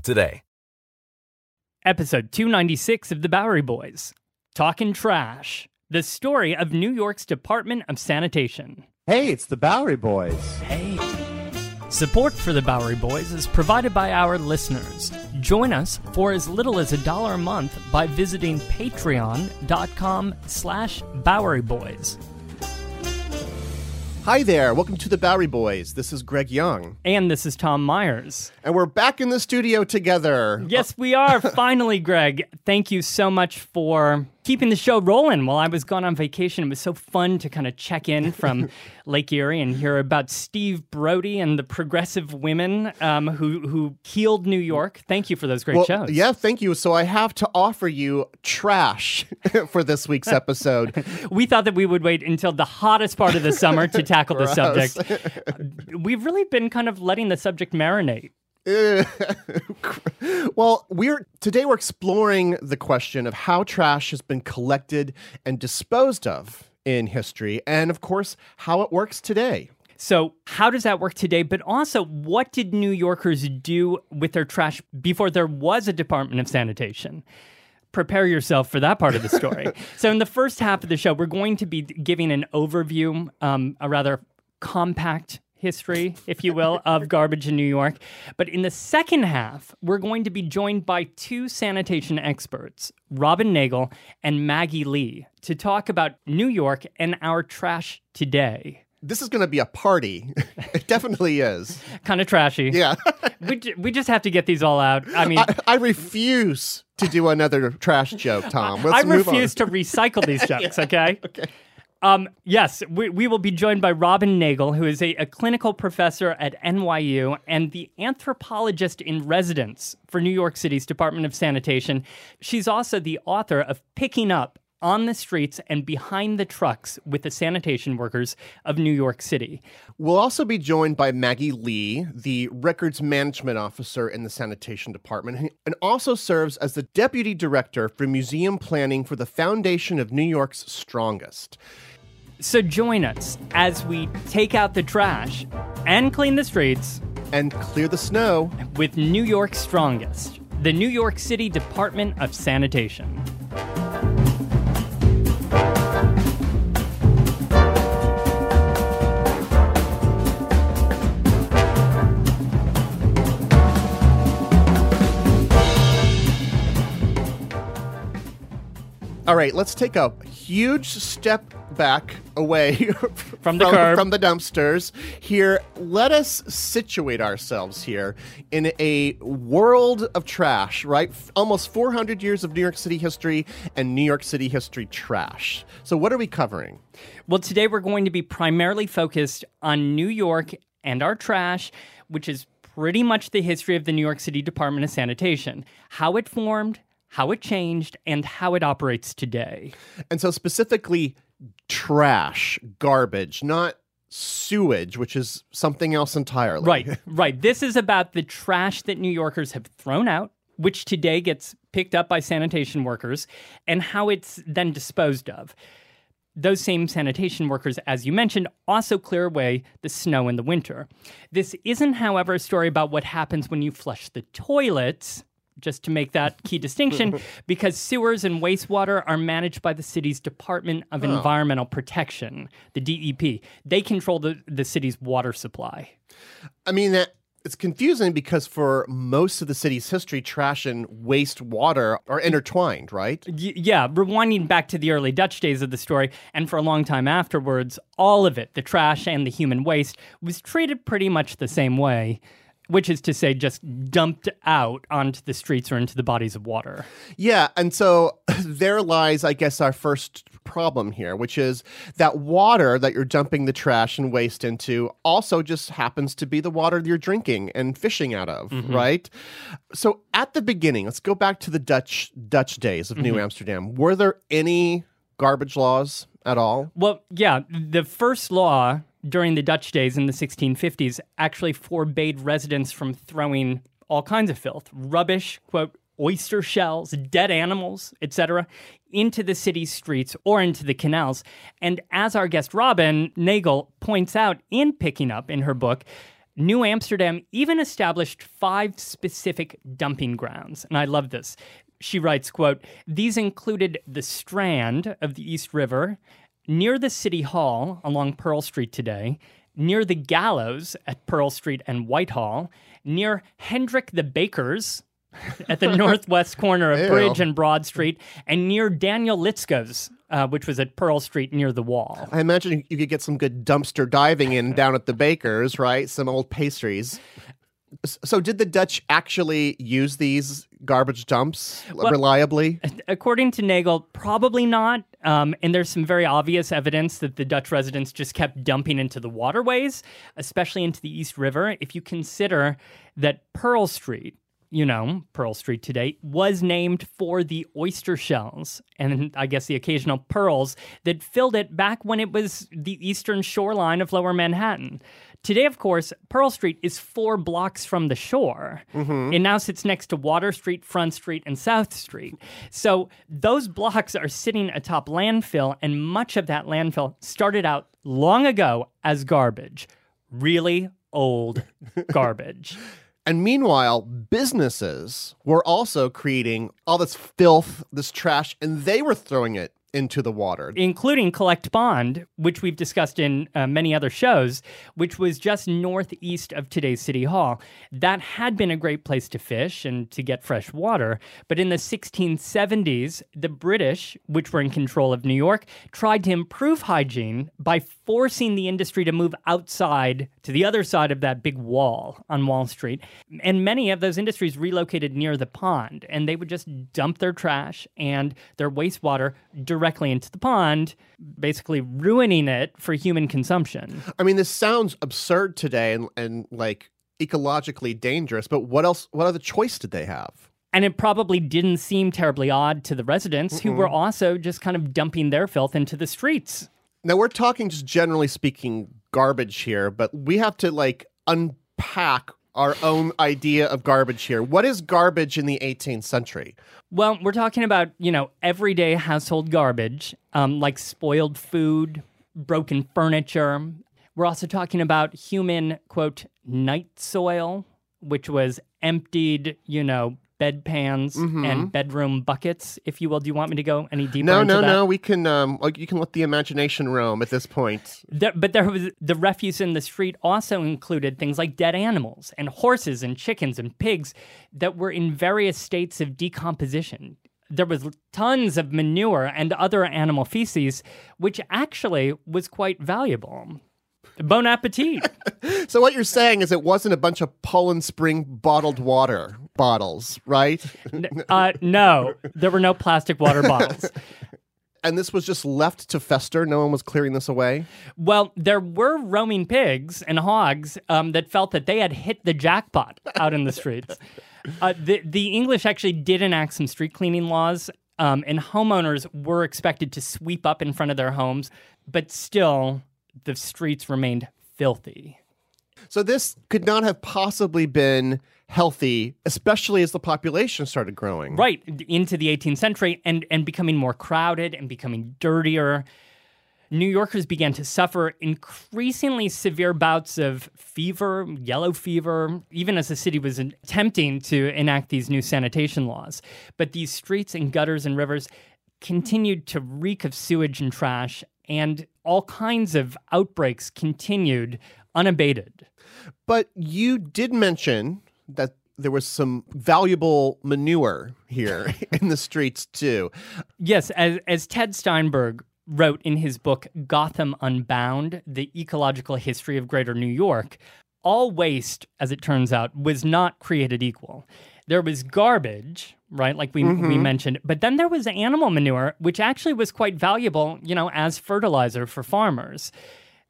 today. Episode 296 of The Bowery Boys Talking Trash. The story of New York's Department of Sanitation. Hey, it's the Bowery Boys. Hey. Support for the Bowery Boys is provided by our listeners. Join us for as little as a dollar a month by visiting patreon.com slash Bowery Boys. Hi there. Welcome to the Bowery Boys. This is Greg Young. And this is Tom Meyers. And we're back in the studio together. Yes, we are. Finally, Greg. Thank you so much for keeping the show rolling while I was gone on vacation. It was so fun to kind of check in from Lake Erie and hear about Steve Brodie and the progressive women um, who who healed New York. Thank you for those great well, shows. Yeah, thank you. So I have to offer you trash for this week's episode. we thought that we would wait until the hottest part of the summer to tackle the subject. We've really been kind of letting the subject marinate. well, we're today we're exploring the question of how trash has been collected and disposed of in history and of course how it works today. So, how does that work today? But also, what did New Yorkers do with their trash before there was a Department of Sanitation? Prepare yourself for that part of the story. so, in the first half of the show, we're going to be giving an overview, um, a rather compact history, if you will, of garbage in New York. But in the second half, we're going to be joined by two sanitation experts, Robin Nagle and Maggie Lee, to talk about New York and our trash today. This is going to be a party. it definitely is. kind of trashy. Yeah. we, we just have to get these all out. I mean, I, I refuse to do another trash joke, Tom. Let's I refuse to recycle these jokes, Yeah, okay? Okay. Um, yes, we, we will be joined by Robin Nagle, who is a, a clinical professor at NYU and the anthropologist in residence for New York City's Department of Sanitation. She's also the author of Picking Up on the Streets and Behind the Trucks with the Sanitation Workers of New York City. We'll also be joined by Maggie Lee, the records management officer in the sanitation department, and also serves as the deputy director for museum planning for the Foundation of New York's Strongest. So join us as we take out the trash and clean the streets And clear the snow. with New York's Strongest, the New York City Department of Sanitation. All right, let's take a huge step back away From the curb. from the dumpsters. Here, let us situate ourselves here in a world of trash, right? Almost 400 years of New York City history and New York City history trash. So, what are we covering? Well, today we're going to be primarily focused on New York and our trash, which is pretty much the history of the New York City Department of Sanitation, how it formed, how it changed, and how it operates today. And so, specifically, trash, garbage, not sewage, which is something else entirely. Right, right. This is about the trash that New Yorkers have thrown out, which today gets picked up by sanitation workers, and how it's then disposed of. Those same sanitation workers, as you mentioned, also clear away the snow in the winter. This isn't, however, a story about what happens when you flush the toilets, just to make that key distinction, because sewers and wastewater are managed by the city's Department of oh. Environmental Protection, the DEP. They control the, the city's water supply. I mean, that it's confusing because for most of the city's history, trash and wastewater are intertwined, right? Y- yeah, rewinding back to the early Dutch days of the story, and for a long time afterwards, all of it, the trash and the human waste, was treated pretty much the same way, which is to say, just dumped out onto the streets or into the bodies of water. Yeah, and so there lies, I guess, our first problem here, which is that water that you're dumping the trash and waste into also just happens to be the water you're drinking and fishing out of, mm-hmm. right? So at the beginning, let's go back to the Dutch Dutch days of New mm-hmm. Amsterdam. Were there any garbage laws at all? Well, yeah, the first law during the Dutch days in the 1650s actually forbade residents from throwing all kinds of filth, rubbish, quote, oyster shells, dead animals, etc., into the city's streets or into the canals. And as our guest Robin Nagle points out in Picking Up in her book, New Amsterdam even established five specific dumping grounds. And I love this. She writes, quote, these included the Strand of the East River, near the City Hall along Pearl Street today, near the Gallows at Pearl Street and Whitehall, near Hendrick the Baker's at the northwest corner of Ew. Bridge and Broad Street, and near Daniel Litschoe's, uh, which was at Pearl Street near the wall. I imagine you could get some good dumpster diving in down at the baker's, right? Some old pastries. So, did the Dutch actually use these garbage dumps reliably? According to Nagle, probably not. Um, and there's some very obvious evidence that the Dutch residents just kept dumping into the waterways, especially into the East River. If you consider that Pearl Street, you know, Pearl Street today, was named for the oyster shells and I guess the occasional pearls that filled it back when it was the eastern shoreline of lower Manhattan. Today, of course, Pearl Street is four blocks from the shore. Mm-hmm. It now sits next to Water Street, Front Street, and South Street. So those blocks are sitting atop landfill, and much of that landfill started out long ago as garbage. Really old garbage. And meanwhile, businesses were also creating all this filth, this trash, and they were throwing it into the water. including Collect Pond, which we've discussed in uh, many other shows, which was just northeast of today's City Hall. That had been a great place to fish and to get fresh water. But in the 1670s, the British, which were in control of New York, tried to improve hygiene by forcing the industry to move outside to the other side of that big wall on Wall Street. And many of those industries relocated near the pond, and they would just dump their trash and their wastewater directly into the pond, basically ruining it for human consumption. I mean, this sounds absurd today and, and like ecologically dangerous, but what else, what other choice did they have? And it probably didn't seem terribly odd to the residents who were also just kind of dumping their filth into the streets. Now, we're talking just generally speaking garbage here, but we have to like unpack our own idea of garbage here. What is garbage in the 18th century? Well, we're talking about, you know, everyday household garbage, um, like spoiled food, broken furniture. We're also talking about human, quote, night soil, which was emptied, you know, bedpans and bedroom buckets, if you will. Do you want me to go any deeper No, no, that? no. We can, um, like, you can let the imagination roam at this point. There, but there was the refuse in the street also included things like dead animals and horses and chickens and pigs that were in various states of decomposition. There was tons of manure and other animal feces, which actually was quite valuable. Bon appetit. So what you're saying is it wasn't a bunch of Poland Spring bottled water bottles, right? uh, no, there were no plastic water bottles. and this was just left to fester. No one was clearing this away. Well, there were roaming pigs and hogs um, that felt that they had hit the jackpot out in the streets. Uh, the, the English actually did enact some street cleaning laws, um, and homeowners were expected to sweep up in front of their homes, but still, the streets remained filthy. So this could not have possibly been healthy, especially as the population started growing. Right into the 18th century and, and becoming more crowded and becoming dirtier. New Yorkers began to suffer increasingly severe bouts of fever, yellow fever, even as the city was attempting to enact these new sanitation laws. But these streets and gutters and rivers continued to reek of sewage and trash, and all kinds of outbreaks continued unabated. But you did mention that there was some valuable manure here in the streets too. Yes, as, as Ted Steinberg wrote in his book Gotham Unbound The Ecological History of Greater New York, all waste, as it turns out, was not created equal. There was garbage, right? Like we, we mm-hmm. mentioned. But then there was animal manure, which actually was quite valuable, you know, as fertilizer for farmers.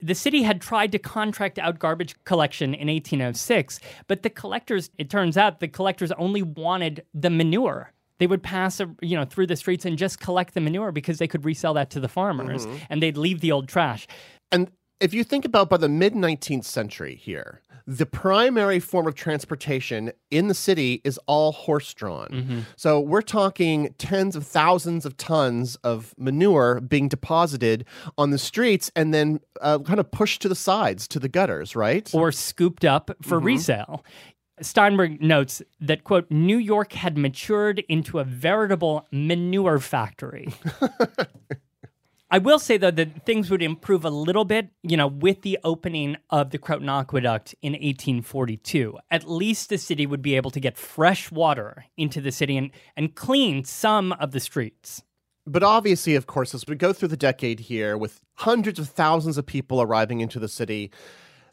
The city had tried to contract out garbage collection in 1806, but the collectors, it turns out, the collectors only wanted the manure. They would pass, you know, through the streets and just collect the manure because they could resell that to the farmers, mm-hmm. and they'd leave the old trash. And if you think about by the mid 19th century here, the primary form of transportation in the city is all horse drawn. So we're talking tens of thousands of tons of manure being deposited on the streets and then uh, kind of pushed to the sides, to the gutters, right? or scooped up for resale. Steinberg notes that, quote, New York had matured into a veritable manure factory. I will say, though, that things would improve a little bit, you know, with the opening of the Croton Aqueduct in 1842. At least the city would be able to get fresh water into the city and, and clean some of the streets. But obviously, of course, as we go through the decade here with hundreds of thousands of people arriving into the city,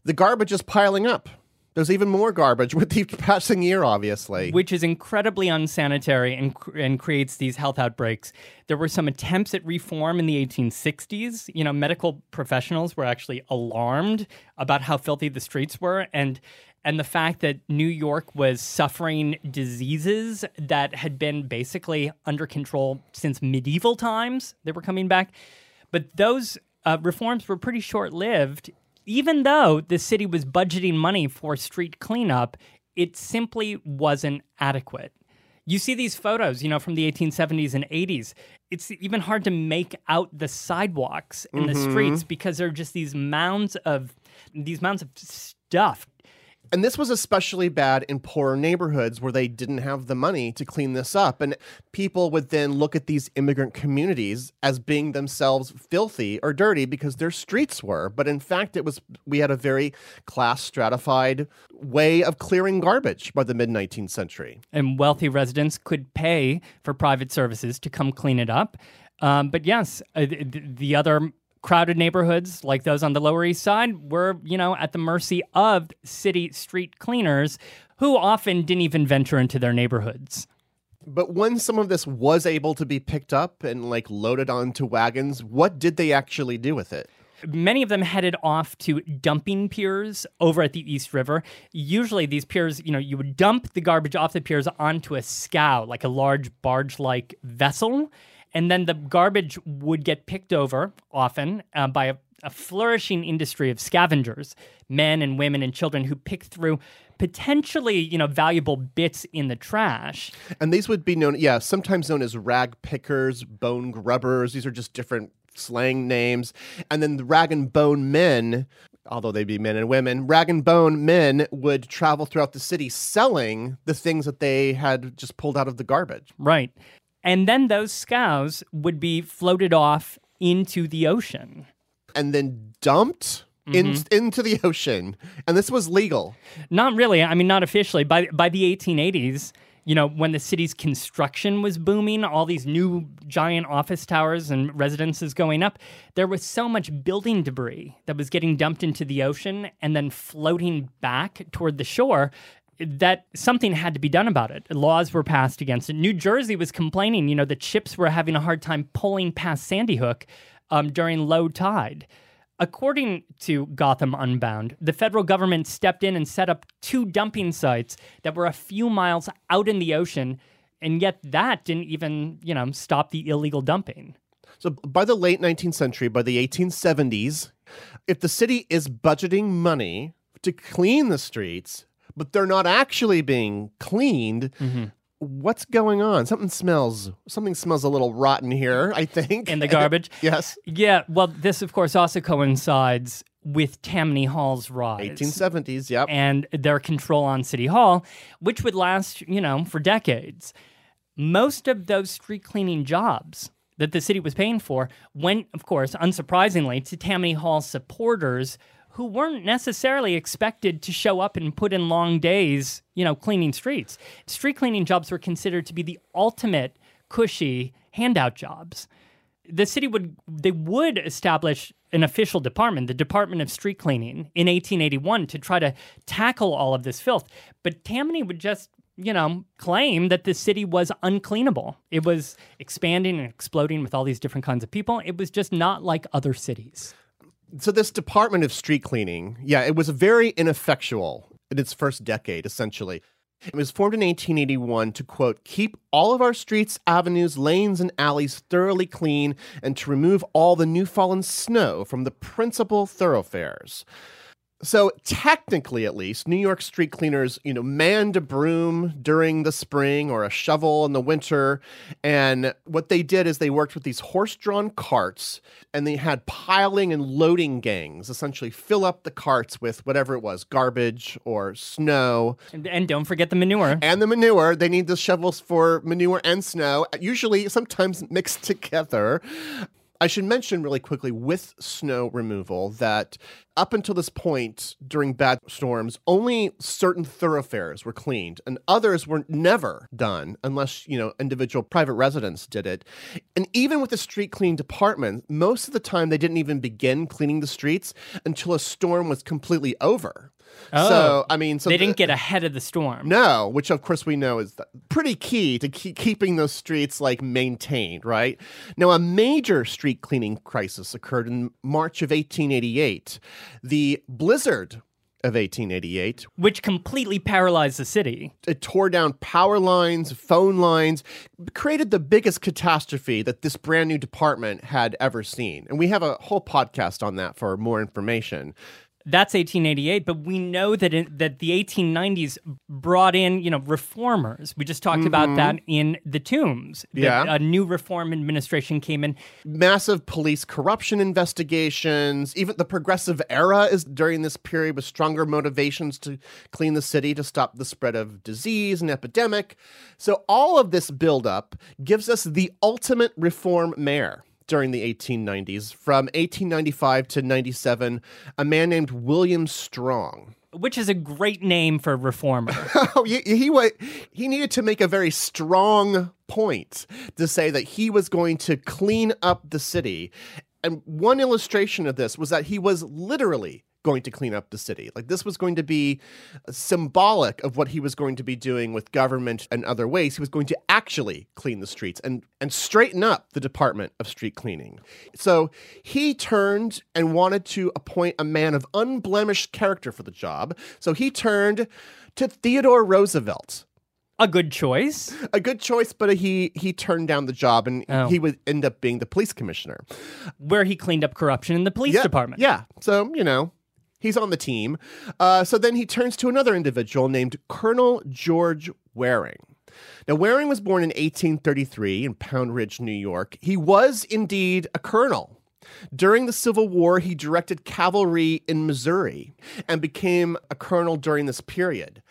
the garbage is piling up. There's even more garbage with each passing year, obviously. which is incredibly unsanitary and, and creates these health outbreaks. There were some attempts at reform in the 1860s. You know, medical professionals were actually alarmed about how filthy the streets were and and the fact that New York was suffering diseases that had been basically under control since medieval times. They were coming back. But those uh, reforms were pretty short lived. Even though the city was budgeting money for street cleanup, it simply wasn't adequate. You see these photos, you know, from the 1870s and 80s. It's even hard to make out the sidewalks in the mm-hmm. streets because there are just these mounds of these mounds of stuff And this was especially bad in poorer neighborhoods where they didn't have the money to clean this up. And people would then look at these immigrant communities as being themselves filthy or dirty because their streets were. But in fact, it was we had a very class stratified way of clearing garbage by the mid 19th century. and wealthy residents could pay for private services to come clean it up. Um, but yes, uh, th- th- the other crowded neighborhoods, like those on the Lower East Side, were you know at the mercy of city street cleaners, who often didn't even venture into their neighborhoods. But when some of this was able to be picked up and like loaded onto wagons, what did they actually do with it? Many of them headed off to dumping piers over at the East River. Usually, these piers, you know, you would dump the garbage off the piers onto a scow, like a large barge like vessel. And then the garbage would get picked over often uh, by a, a flourishing industry of scavengers, men and women and children who pick through potentially, you know, valuable bits in the trash. And these would be known, yeah, sometimes known as rag pickers, bone grubbers. These are just different slang names. And then the rag and bone men, although they'd be men and women, rag and bone men would travel throughout the city selling the things that they had just pulled out of the garbage. Right. And then those scows would be floated off into the ocean. And then dumped in, mm-hmm. into the ocean. And this was legal. Not really. I mean, not officially. By by the 1880s, you know, when the city's construction was booming, all these new giant office towers and residences going up, there was so much building debris that was getting dumped into the ocean and then floating back toward the shore that something had to be done about it. Laws were passed against it. New Jersey was complaining, you know, the ships were having a hard time pulling past Sandy Hook um, during low tide. According to Gotham Unbound, the federal government stepped in and set up two dumping sites that were a few miles out in the ocean, and yet that didn't even, you know, stop the illegal dumping. So by the late 19th century, by the 1870s, if the city is budgeting money to clean the streets, but they're not actually being cleaned, mm-hmm. what's going on? Something smells. Something smells a little rotten here. I think In the garbage? yes, Yeah, well, this, of course, also coincides with Tammany Hall's rise. 1870s. Yep. and their control on City Hall, which would last, you know, for decades. Most of those street cleaning jobs that the city was paying for went, of course, unsurprisingly, to Tammany Hall supporters who weren't necessarily expected to show up and put in long days, you know, cleaning streets. Street cleaning jobs were considered to be the ultimate cushy handout jobs the city would they would establish an official department, the Department of Street Cleaning, in 1881 to try to tackle all of this filth. But Tammany would just you know, claim that the city was uncleanable. It was expanding and exploding with all these different kinds of people. It was just not like other cities. So this Department of Street Cleaning, yeah, it was very ineffectual in its first decade, essentially. It was formed in 1881 to, quote, keep all of our streets, avenues, lanes, and alleys thoroughly clean and to remove all the new fallen snow from the principal thoroughfares. So technically, at least, New York street cleaners, you know, manned a broom during the spring or a shovel in the winter. And what they did is they worked with these horse-drawn carts, and they had piling and loading gangs essentially fill up the carts with whatever it was, garbage or snow. And, and don't forget the manure. And the manure. They need the shovels for manure and snow, usually sometimes mixed together. I should mention really quickly with snow removal that up until this point during bad storms, only certain thoroughfares were cleaned and others were never done unless, you know, individual private residents did it. And even with the street cleaning department, most of the time they didn't even begin cleaning the streets until a storm was completely over. Oh. So, I mean, so they didn't get ahead of the storm. no, which of course we know is pretty key to keep keeping those streets like maintained, right? Now, a major street cleaning crisis occurred in March of 1888. The blizzard of 1888 Which completely paralyzed the city. it tore down power lines, phone lines, created the biggest catastrophe that this brand new department had ever seen. And we have a whole podcast on that for more information. That's 1888, but we know that in, that the 1890s brought in, you know, reformers. We just talked about mm-hmm. that in the tombs. Yeah. a new reform administration came in. massive police corruption investigations. Even the progressive era is during this period with stronger motivations to clean the city to stop the spread of disease and epidemic. So all of this buildup gives us the ultimate reform mayor. During the 1890s, from 1895 to 97, a man named William Strong. Which is a great name for a reformer. Oh, he, he he needed to make a very strong point to say that he was going to clean up the city. And one illustration of this was that he was literally going to clean up the city. Like this was going to be symbolic of what he was going to be doing with government and other ways. He was going to actually clean the streets and and straighten up the Department of Street Cleaning. So he turned and wanted to appoint a man of unblemished character for the job. So he turned to Theodore Roosevelt. a good choice. A good choice, but he he turned down the job and Oh. he would end up being the police commissioner. Where he cleaned up corruption in the police yeah, department. Yeah. So, you know, he's on the team. Uh, so then he turns to another individual named Colonel George Waring. Now, Waring was born in 1833 in Pound Ridge, New York. He was indeed a colonel. During the Civil War, he directed cavalry in Missouri and became a colonel during this period.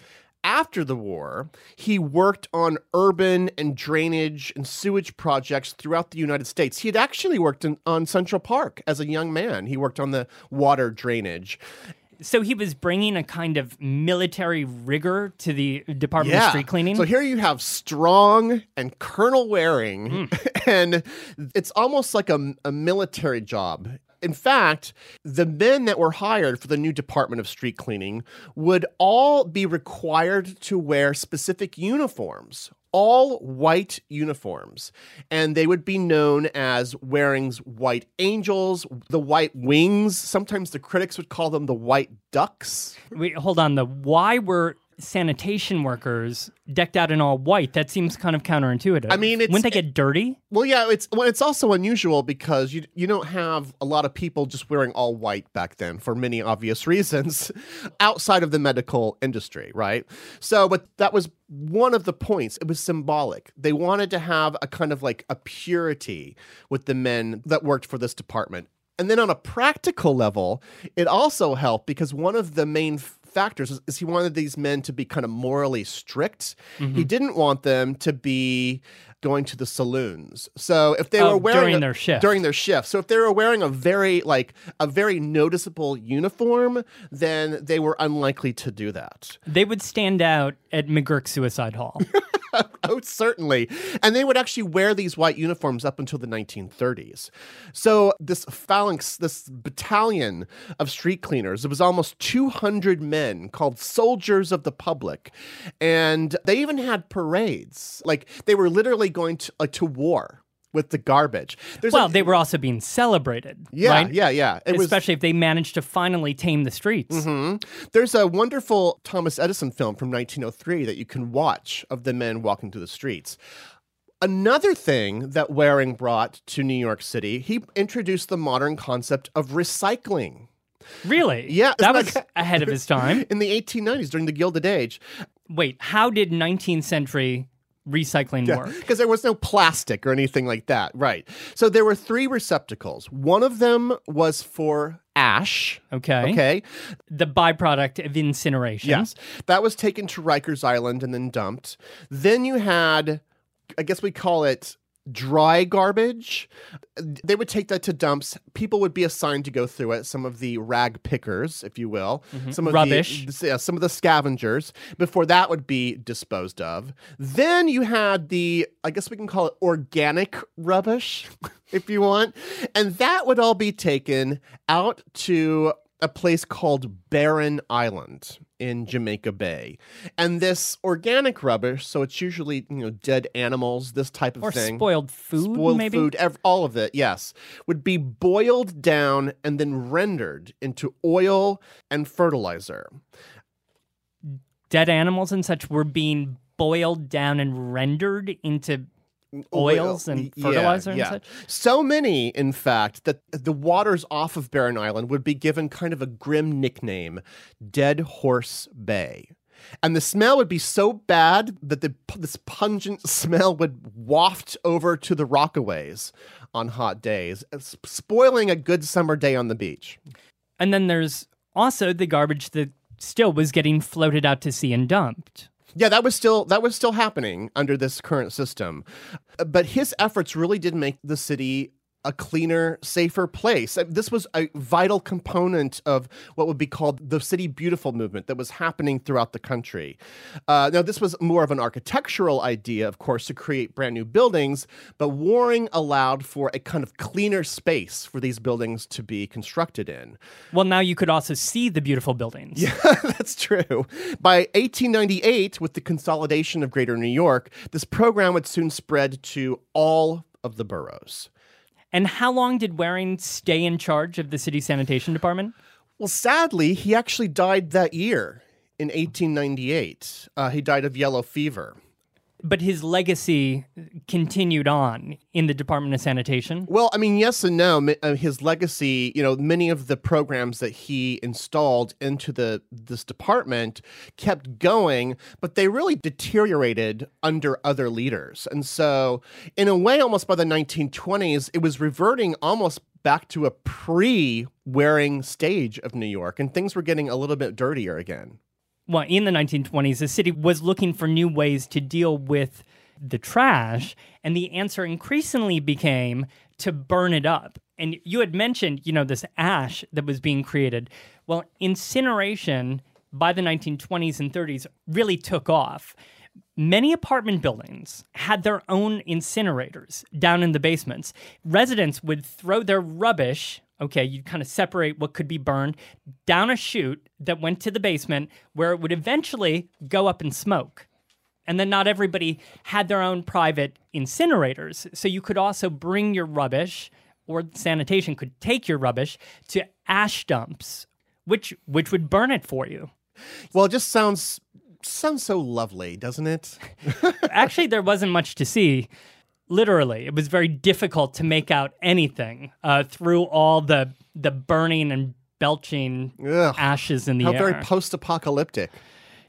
After the war, he worked on urban and drainage and sewage projects throughout the United States. He had actually worked in, on Central Park as a young man. He worked on the water drainage. So he was bringing a kind of military rigor to the Department of Street Cleaning. So here you have Strong and Colonel Waring, hmm. and it's almost like a, a military job. In fact, the men that were hired for the new Department of Street Cleaning would all be required to wear specific uniforms, all white uniforms. And they would be known as Waring's White Angels, the White Wings. Sometimes the critics would call them the White Ducks. Wait, hold on. The why were sanitation workers decked out in all white? That seems kind of counterintuitive. I mean, it's- wouldn't they get dirty? Well, yeah, it's well, it's also unusual because you you don't have a lot of people just wearing all white back then for many obvious reasons outside of the medical industry, right? So, but that was one of the points. It was symbolic. They wanted to have a kind of like a purity with the men that worked for this department. And then on a practical level, it also helped because one of the main f- factors is, is he wanted these men to be kind of morally strict. He mm-hmm. didn't want them to be going to the saloons. So if they Oh, were wearing during a- their shift. during their shift, so if they were wearing a very like a very noticeable uniform, then they were unlikely to do that. They would stand out at McGurk Suicide Hall. Oh, certainly. And they would actually wear these white uniforms up until the 1930s. So, this phalanx, this battalion of street cleaners, it was almost 200 men called soldiers of the public. And they even had parades. Like, they were literally going to, like, to war with the garbage. There's well, a, they were also being celebrated. yeah, right? yeah, yeah. It was Especially if they managed to finally tame the streets. Mhm. There's a wonderful Thomas Edison film from 1903 that you can watch of the men walking through the streets. Another thing that Waring brought to New York City, he introduced the modern concept of recycling. Really? Yeah, That was ahead of his time. In the 1890s, during the Gilded Age, Wait, how did 19th century recycling work? because there was no plastic or anything like that. Right. So there were three receptacles. One of them was for ash. Okay. Okay. The byproduct of incineration. Yes. That was taken to Rikers Island and then dumped. Then you had, I guess we call it dry garbage. They would take that to dumps. People would be assigned to go through it. Some of the rag pickers, if you will, mm-hmm. some of Rubbish. the yeah, some of the scavengers. Before that would be disposed of. Then you had the, I guess we can call it organic rubbish, if you want, and that would all be taken out to a place called Barren Island in Jamaica Bay. And this organic rubbish, so it's usually, you know, dead animals, this type of Or thing. spoiled food, Spoiled maybe? food, ev- all of it, yes, would be boiled down and then rendered into oil and fertilizer. Dead animals and such were being boiled down and rendered into oils Oil, and yeah, fertilizer and yeah. such. So many, in fact, that the waters off of Barren Island would be given kind of a grim nickname, Dead Horse Bay. And the smell would be so bad that the, this pungent smell would waft over to the Rockaways on hot days, uh, spoiling a good summer day on the beach. And then there's also the garbage that still was getting floated out to sea and dumped. Yeah, that was still that was still happening under this current system. But his efforts really did make the city a cleaner, safer place. Uh, This was a vital component of what would be called the City Beautiful movement that was happening throughout the country. Uh, now, this was more of an architectural idea, of course, to create brand new buildings, but Waring allowed for a kind of cleaner space for these buildings to be constructed in. Well, now you could also see the beautiful buildings. Yeah, that's true. By 1898, with the consolidation of Greater New York, this program would soon spread to all of the boroughs. And how long did Waring stay in charge of the city sanitation department? Well, sadly, he actually died that year in 1898. Uh, he died of yellow fever. But his legacy continued on in the Department of Sanitation. Well, I mean, yes and no. Uh, His legacy, you know, many of the programs that he installed into the this department kept going, but they really deteriorated under other leaders. And so, in a way, almost by the 1920s, it was reverting almost back to a pre-Waring stage of New York, and things were getting a little bit dirtier again. Well, in the 1920s, the city was looking for new ways to deal with the trash, and the answer increasingly became to burn it up. And you had mentioned, you know, this ash that was being created. Well, incineration by the 1920s and 30s really took off. Many apartment buildings had their own incinerators down in the basements. Residents would throw their rubbish, okay, you'd kind of separate what could be burned, down a chute that went to the basement where it would eventually go up in smoke. And then not everybody had their own private incinerators. So you could also bring your rubbish, or sanitation could take your rubbish to ash dumps, which which would burn it for you. Well, it just sounds sounds so lovely, doesn't it? Actually, there wasn't much to see. Literally, it was very difficult to make out anything uh, through all the the burning and belching Ugh. ashes in the How air. very post-apocalyptic.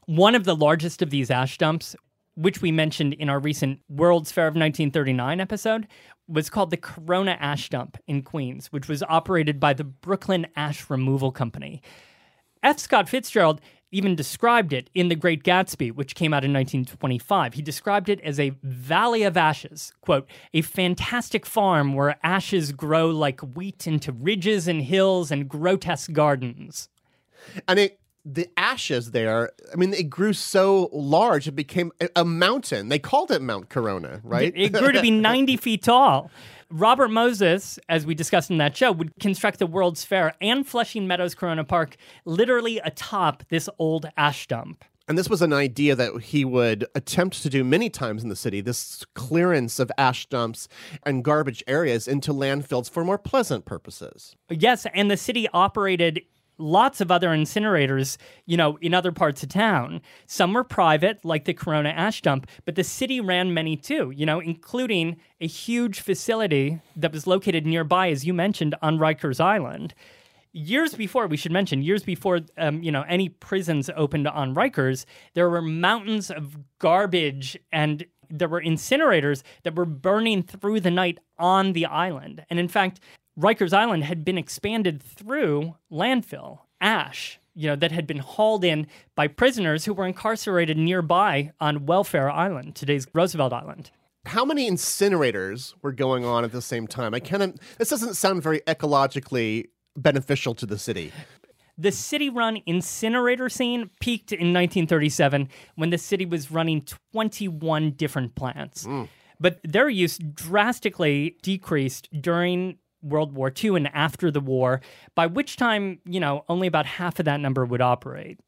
One of the largest of these ash dumps, which we mentioned in our recent World's Fair of 1939 episode, was called the Corona Ash Dump in Queens, which was operated by the Brooklyn Ash Removal Company. F. Scott Fitzgerald, even described it in The Great Gatsby, which came out in 1925. He described it as a valley of ashes, quote, a fantastic farm where ashes grow like wheat into ridges and hills and grotesque gardens. And it the ashes there, I mean, it grew so large, it became a, mountain. They called it Mount Corona, right? It grew to be 90 feet tall. Robert Moses, as we discussed in that show, would construct the World's Fair and Flushing Meadows Corona Park literally atop this old ash dump. And this was an idea that he would attempt to do many times in the city this clearance of ash dumps and garbage areas into landfills for more pleasant purposes. Yes, and the city operated lots of other incinerators, you know, in other parts of town. Some were private, like the Corona ash dump, but the city ran many too, you know, including a huge facility that was located nearby, as you mentioned, on Rikers Island. Years before, we should mention, years before, um, you know, any prisons opened on Rikers, there were mountains of garbage and there were incinerators that were burning through the night on the island. And in fact, Rikers Island had been expanded through landfill, ash, you know, that had been hauled in by prisoners who were incarcerated nearby on Welfare Island, today's Roosevelt Island. How many incinerators were going on at the same time? I can't. This doesn't sound very ecologically beneficial to the city. The city run incinerator scene peaked in 1937 when the city was running 21 different plants. Mm. But their use drastically decreased during World War II and after the war, by which time, you know, only about half of that number would operate.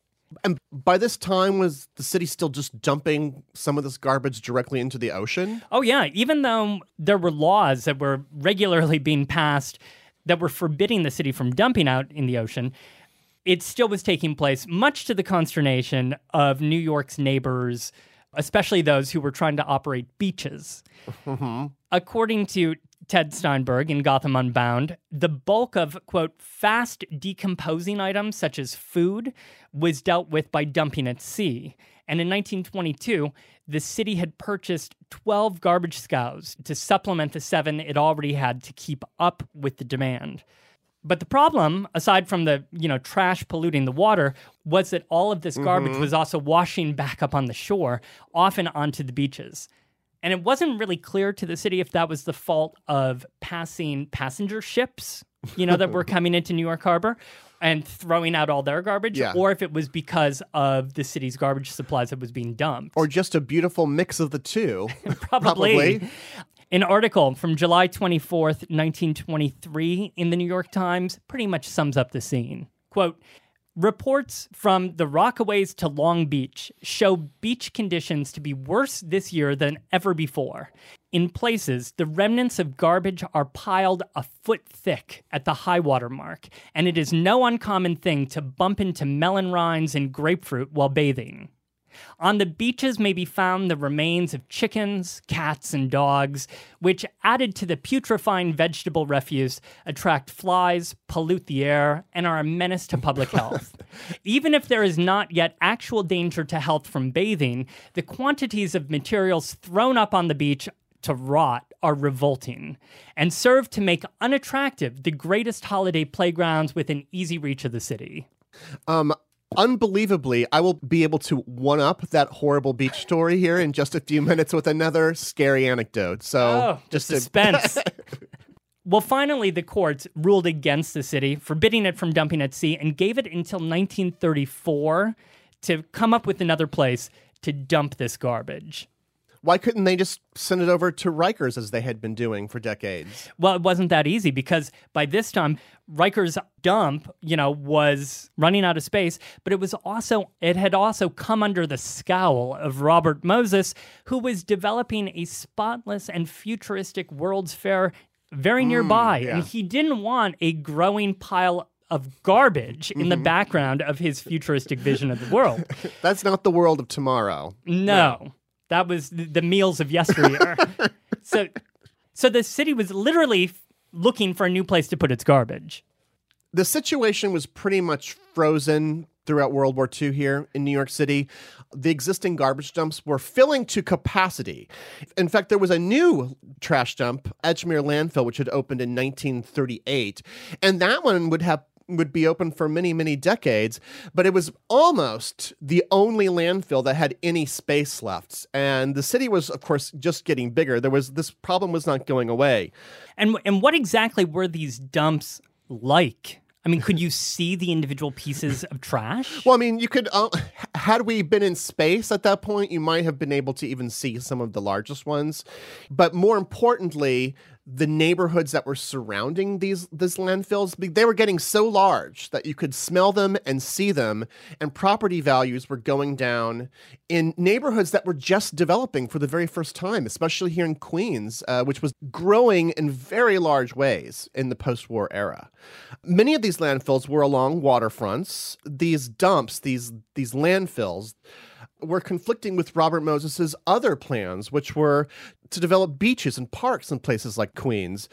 And by this time, was the city still just dumping some of this garbage directly into the ocean? Oh, yeah. Even though there were laws that were regularly being passed that were forbidding the city from dumping out in the ocean, it still was taking place, much to the consternation of New York's neighbors, especially those who were trying to operate beaches. Mm-hmm. According to Ted Steinberg in Gotham Unbound, the bulk of, quote, fast decomposing items such as food was dealt with by dumping at sea. And in 1922, the city had purchased 12 garbage scows to supplement the seven it already had to keep up with the demand. But the problem, aside from the, you know, trash polluting the water, was that all of this garbage mm-hmm. was also washing back up on the shore, often onto the beaches. And it wasn't really clear to the city if that was the fault of passing passenger ships, you know, that were coming into New York Harbor and throwing out all their garbage, yeah. or if it was because of the city's garbage supplies that was being dumped. Or just a beautiful mix of the two. Probably. Probably. An article from July 24th, 1923, in the New York Times pretty much sums up the scene. Quote, Reports from the Rockaways to Long Beach show beach conditions to be worse this year than ever before. In places, the remnants of garbage are piled a foot thick at the high water mark, and it is no uncommon thing to bump into melon rinds and grapefruit while bathing. On the beaches may be found the remains of chickens, cats, and dogs, which, added to the putrefying vegetable refuse, attract flies, pollute the air, and are a menace to public health. Even if there is not yet actual danger to health from bathing, the quantities of materials thrown up on the beach to rot are revolting and serve to make unattractive the greatest holiday playgrounds within easy reach of the city. Um, unbelievably, I will be able to one up that horrible beach story here in just a few minutes with another scary anecdote. So, oh, just suspense. well, finally, the courts ruled against the city, forbidding it from dumping at sea, and gave it until 1934 to come up with another place to dump this garbage. Why couldn't they just send it over to Rikers as they had been doing for decades? Well, it wasn't that easy because by this time, Rikers dump, you know, was running out of space, but it was also it had also come under the scowl of Robert Moses, who was developing a spotless and futuristic World's Fair very mm, nearby, yeah. and he didn't want a growing pile of garbage in the mm-hmm. background of his futuristic vision of the world. That's not the world of tomorrow. No. no. That was the meals of yesteryear. so, so the city was literally looking for a new place to put its garbage. The situation was pretty much frozen throughout World War II here in New York City. The existing garbage dumps were filling to capacity. In fact, there was a new trash dump, Edgemere Landfill, which had opened in 1938, and that one would have would be open for many, many decades, but it was almost the only landfill that had any space left. And the city was, of course, just getting bigger. There was this problem was not going away. And and what exactly were these dumps like? I mean, could you see the individual pieces of trash? Well, I mean, you could, uh, had we been in space at that point, you might have been able to even see some of the largest ones. But more importantly, the neighborhoods that were surrounding these these landfills they were getting so large that you could smell them and see them and property values were going down in neighborhoods that were just developing for the very first time especially here in queens uh, which was growing in very large ways in the post-war era. Many of these landfills were along waterfronts. These dumps these these landfills were conflicting with Robert Moses's other plans, which were to develop beaches and parks in places like Queens.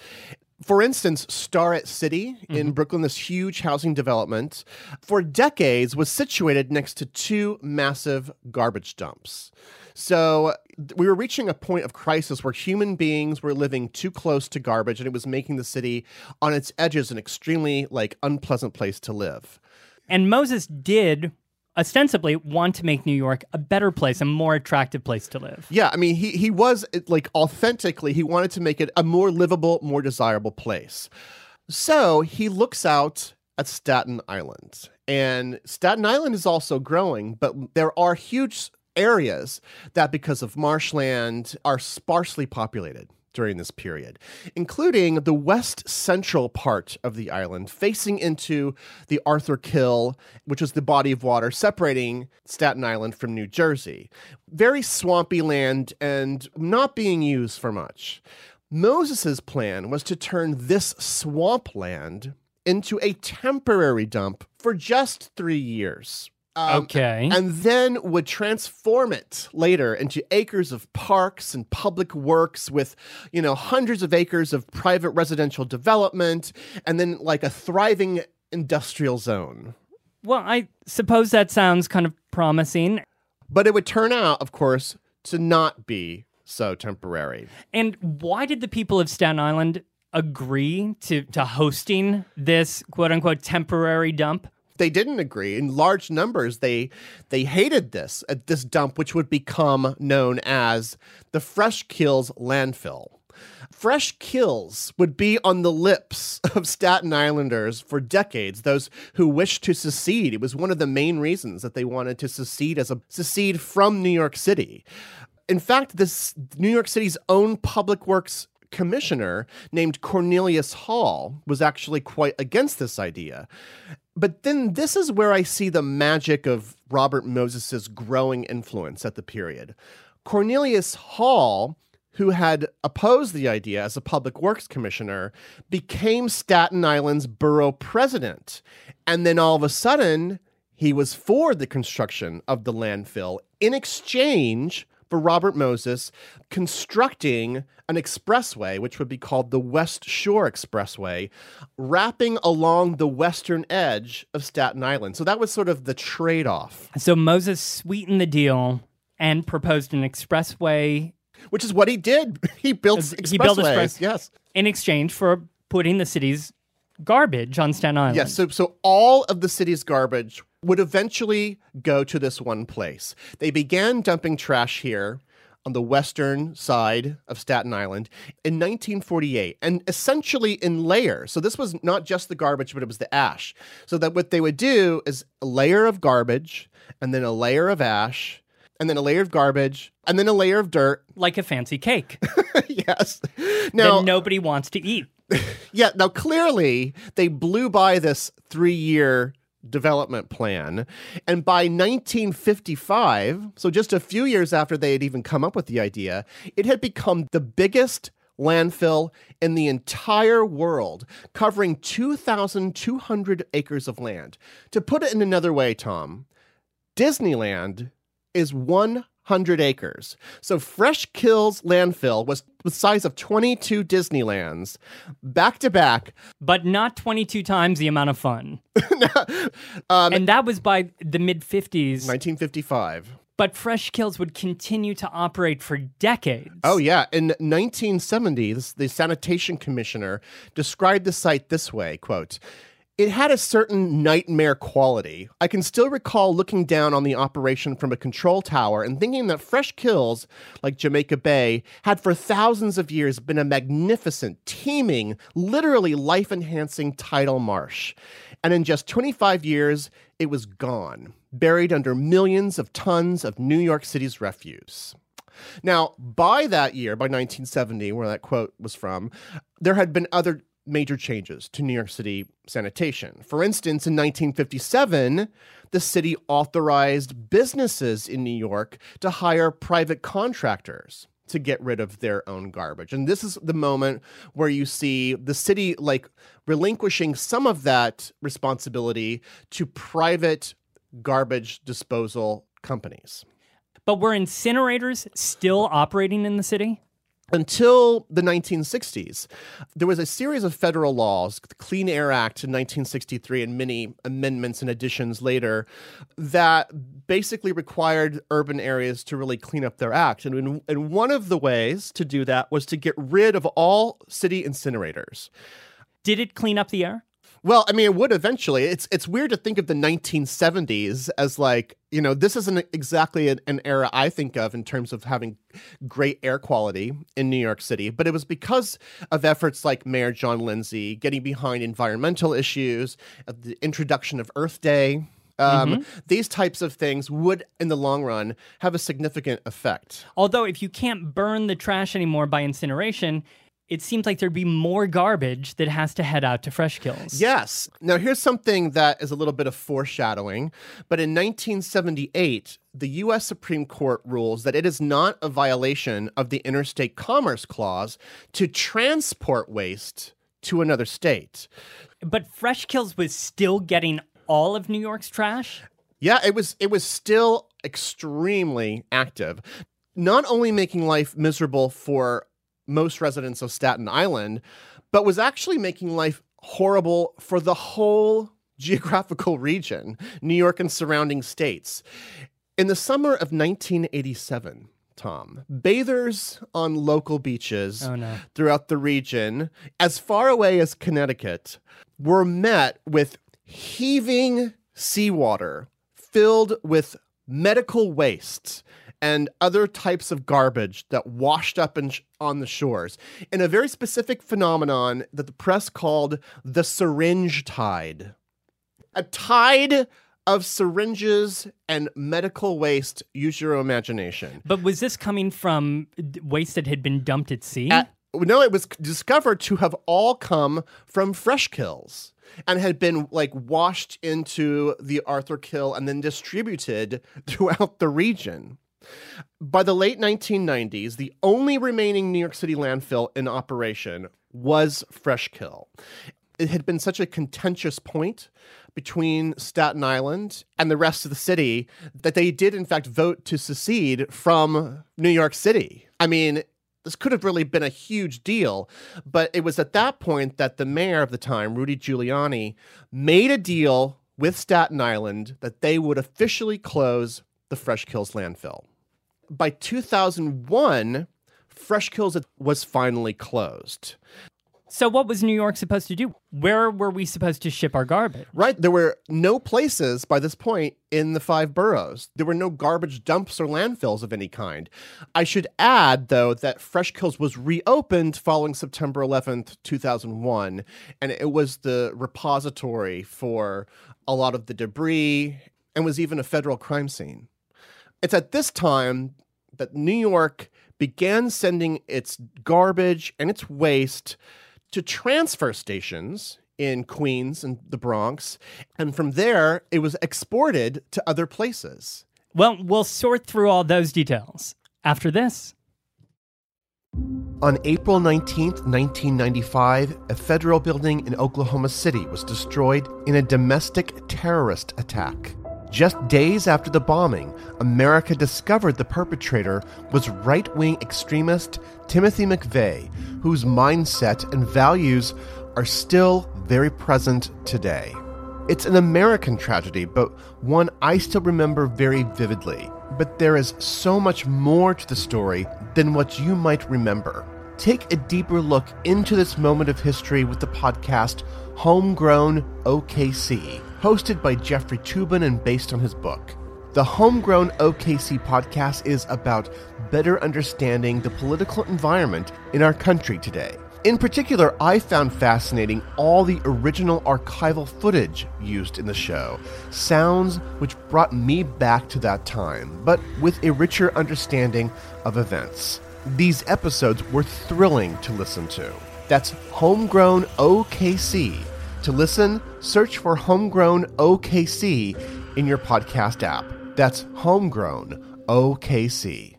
For instance, Starrett City mm-hmm. in Brooklyn, this huge housing development, for decades was situated next to two massive garbage dumps. So we were reaching a point of crisis where human beings were living too close to garbage and it was making the city on its edges an extremely like unpleasant place to live. And Moses did ostensibly want to make New York a better place, a more attractive place to live. Yeah, I mean, he he was like authentically, he wanted to make it a more livable, more desirable place. So he looks out at Staten Island. And Staten Island is also growing, but there are huge areas that, because of marshland, are sparsely populated during this period, including the west central part of the island, facing into the Arthur Kill, which is the body of water separating Staten Island from New Jersey. Very swampy land and not being used for much. Moses's plan was to turn this swampland into a temporary dump for just three years. Um, okay. And then would transform it later into acres of parks and public works with, you know, hundreds of acres of private residential development and then like a thriving industrial zone. Well, I suppose that sounds kind of promising. But it would turn out, of course, to not be so temporary. And why did the people of Staten Island agree to, to hosting this quote unquote temporary dump? They didn't agree. In large numbers they they hated this at this dump which would become known as the fresh kills landfill. Fresh kills would be on the lips of staten islanders for decades those who wished to secede. It was one of the main reasons that they wanted to secede as a secede from new york city. In fact this new york city's own public works commissioner named Cornelius Hall was actually quite against this idea. But then this is where I see the magic of Robert Moses's growing influence at the period. Cornelius Hall, who had opposed the idea as a public works commissioner, became Staten Island's borough president. And then all of a sudden, he was for the construction of the landfill in exchange for Robert Moses constructing an expressway, which would be called the West Shore Expressway, wrapping along the western edge of Staten Island. So that was sort of the trade off. So Moses sweetened the deal and proposed an expressway. Which is what he did. He built expressways. He built express- yes. In exchange for putting the city's garbage on Staten Island. Yes, so so all of the city's garbage would eventually go to this one place. They began dumping trash here on the western side of Staten Island in 1948 and essentially in layers. So this was not just the garbage, but it was the ash. So that what they would do is a layer of garbage and then a layer of ash and then a layer of garbage and then a layer of dirt. Like a fancy cake. yes. Now that nobody wants to eat. yeah. Now clearly they blew by this three year development plan. And by 1955, so just a few years after they had even come up with the idea, it had become the biggest landfill in the entire world, covering 2,200 acres of land. To put it in another way, Tom, Disneyland is one hundred acres. So Fresh Kills landfill was the size of 22 Disneylands back to back. But not 22 times the amount of fun. um, and that was by the mid 50s. 1955. But Fresh Kills would continue to operate for decades. Oh, yeah. In 1970, the sanitation commissioner described the site this way, quote, it had a certain nightmare quality. I can still recall looking down on the operation from a control tower and thinking that fresh kills like Jamaica Bay had for thousands of years been a magnificent, teeming, literally life enhancing tidal marsh. And in just 25 years, it was gone, buried under millions of tons of New York City's refuse. Now, by that year, by 1970, where that quote was from, there had been other major changes to New York City sanitation. For instance, in 1957, the city authorized businesses in New York to hire private contractors to get rid of their own garbage. And this is the moment where you see the city like relinquishing some of that responsibility to private garbage disposal companies. But were incinerators still operating in the city? Until the 1960s, there was a series of federal laws, the Clean Air Act in 1963, and many amendments and additions later, that basically required urban areas to really clean up their act. And, and one of the ways to do that was to get rid of all city incinerators. Did it clean up the air? Well, I mean, it would eventually. It's it's weird to think of the 1970s as like you know this isn't exactly an, an, era I think of in terms of having great air quality in New York City, but it was because of efforts like Mayor John Lindsay getting behind environmental issues, the introduction of Earth Day. Um, mm-hmm. These types of things would, in the long run, have a significant effect. Although, if you can't burn the trash anymore by incineration, it seems like there'd be more garbage that has to head out to fresh kills. Yes. Now, here's something that is a little bit of foreshadowing. But in 1978, the U.S. Supreme Court rules that it is not a violation of the Interstate Commerce Clause to transport waste to another state. But Fresh Kills was still getting all of New York's trash? Yeah, it was it was still extremely active. Not only making life miserable for most residents of Staten Island, but was actually making life horrible for the whole geographical region, New York and surrounding states. In the summer of 1987, Tom, bathers on local beaches oh, no. throughout the region, as far away as Connecticut, were met with heaving seawater filled with medical waste and other types of garbage that washed up in, on the shores in a very specific phenomenon that the press called the syringe tide. A tide of syringes and medical waste. Use your imagination. But was this coming from waste that had been dumped at sea? At, no, it was discovered to have all come from fresh kills and had been like washed into the Arthur Kill and then distributed throughout the region. By the late 1990s, the only remaining New York City landfill in operation was Freshkill. It had been such a contentious point between Staten Island and the rest of the city that they did, in fact, vote to secede from New York City. I mean, this could have really been a huge deal, but it was at that point that the mayor of the time, Rudy Giuliani, made a deal with Staten Island that they would officially close the Fresh Kills landfill by 2001, Fresh Kills was finally closed. So, what was New York supposed to do? Where were we supposed to ship our garbage? Right. There were no places by this point in the five boroughs. There were no garbage dumps or landfills of any kind. I should add, though, that Fresh Kills was reopened following September 11th, 2001, and it was the repository for a lot of the debris and was even a federal crime scene. It's at this time that New York began sending its garbage and its waste to transfer stations in Queens and the Bronx. And from there, it was exported to other places. Well, we'll sort through all those details after this. On April 19, 1995, a federal building in Oklahoma City was destroyed in a domestic terrorist attack. Just days after the bombing, America discovered the perpetrator was right wing extremist Timothy McVeigh, whose mindset and values are still very present today. It's an American tragedy, but one I still remember very vividly. But there is so much more to the story than what you might remember. Take a deeper look into this moment of history with the podcast Homegrown OKC, hosted by Jeffrey Toobin and based on his book. The Homegrown OKC podcast is about better understanding the political environment in our country today. In particular, I found fascinating all the original archival footage used in the show, sounds which brought me back to that time, but with a richer understanding of events. These episodes were thrilling to listen to. That's Homegrown OKC. To listen, search for Homegrown OKC in your podcast app. That's Homegrown OKC.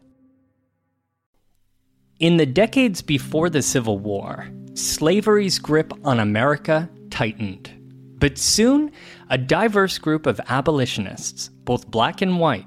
In the decades before the Civil War, slavery's grip on America tightened. But soon, a diverse group of abolitionists, both black and white,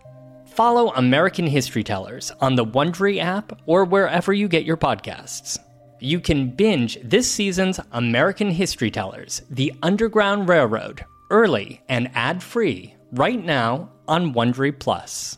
Follow American History Tellers on the Wondery app or wherever you get your podcasts. You can binge this season's American History Tellers, The Underground Railroad, early and ad-free right now on Wondery Plus.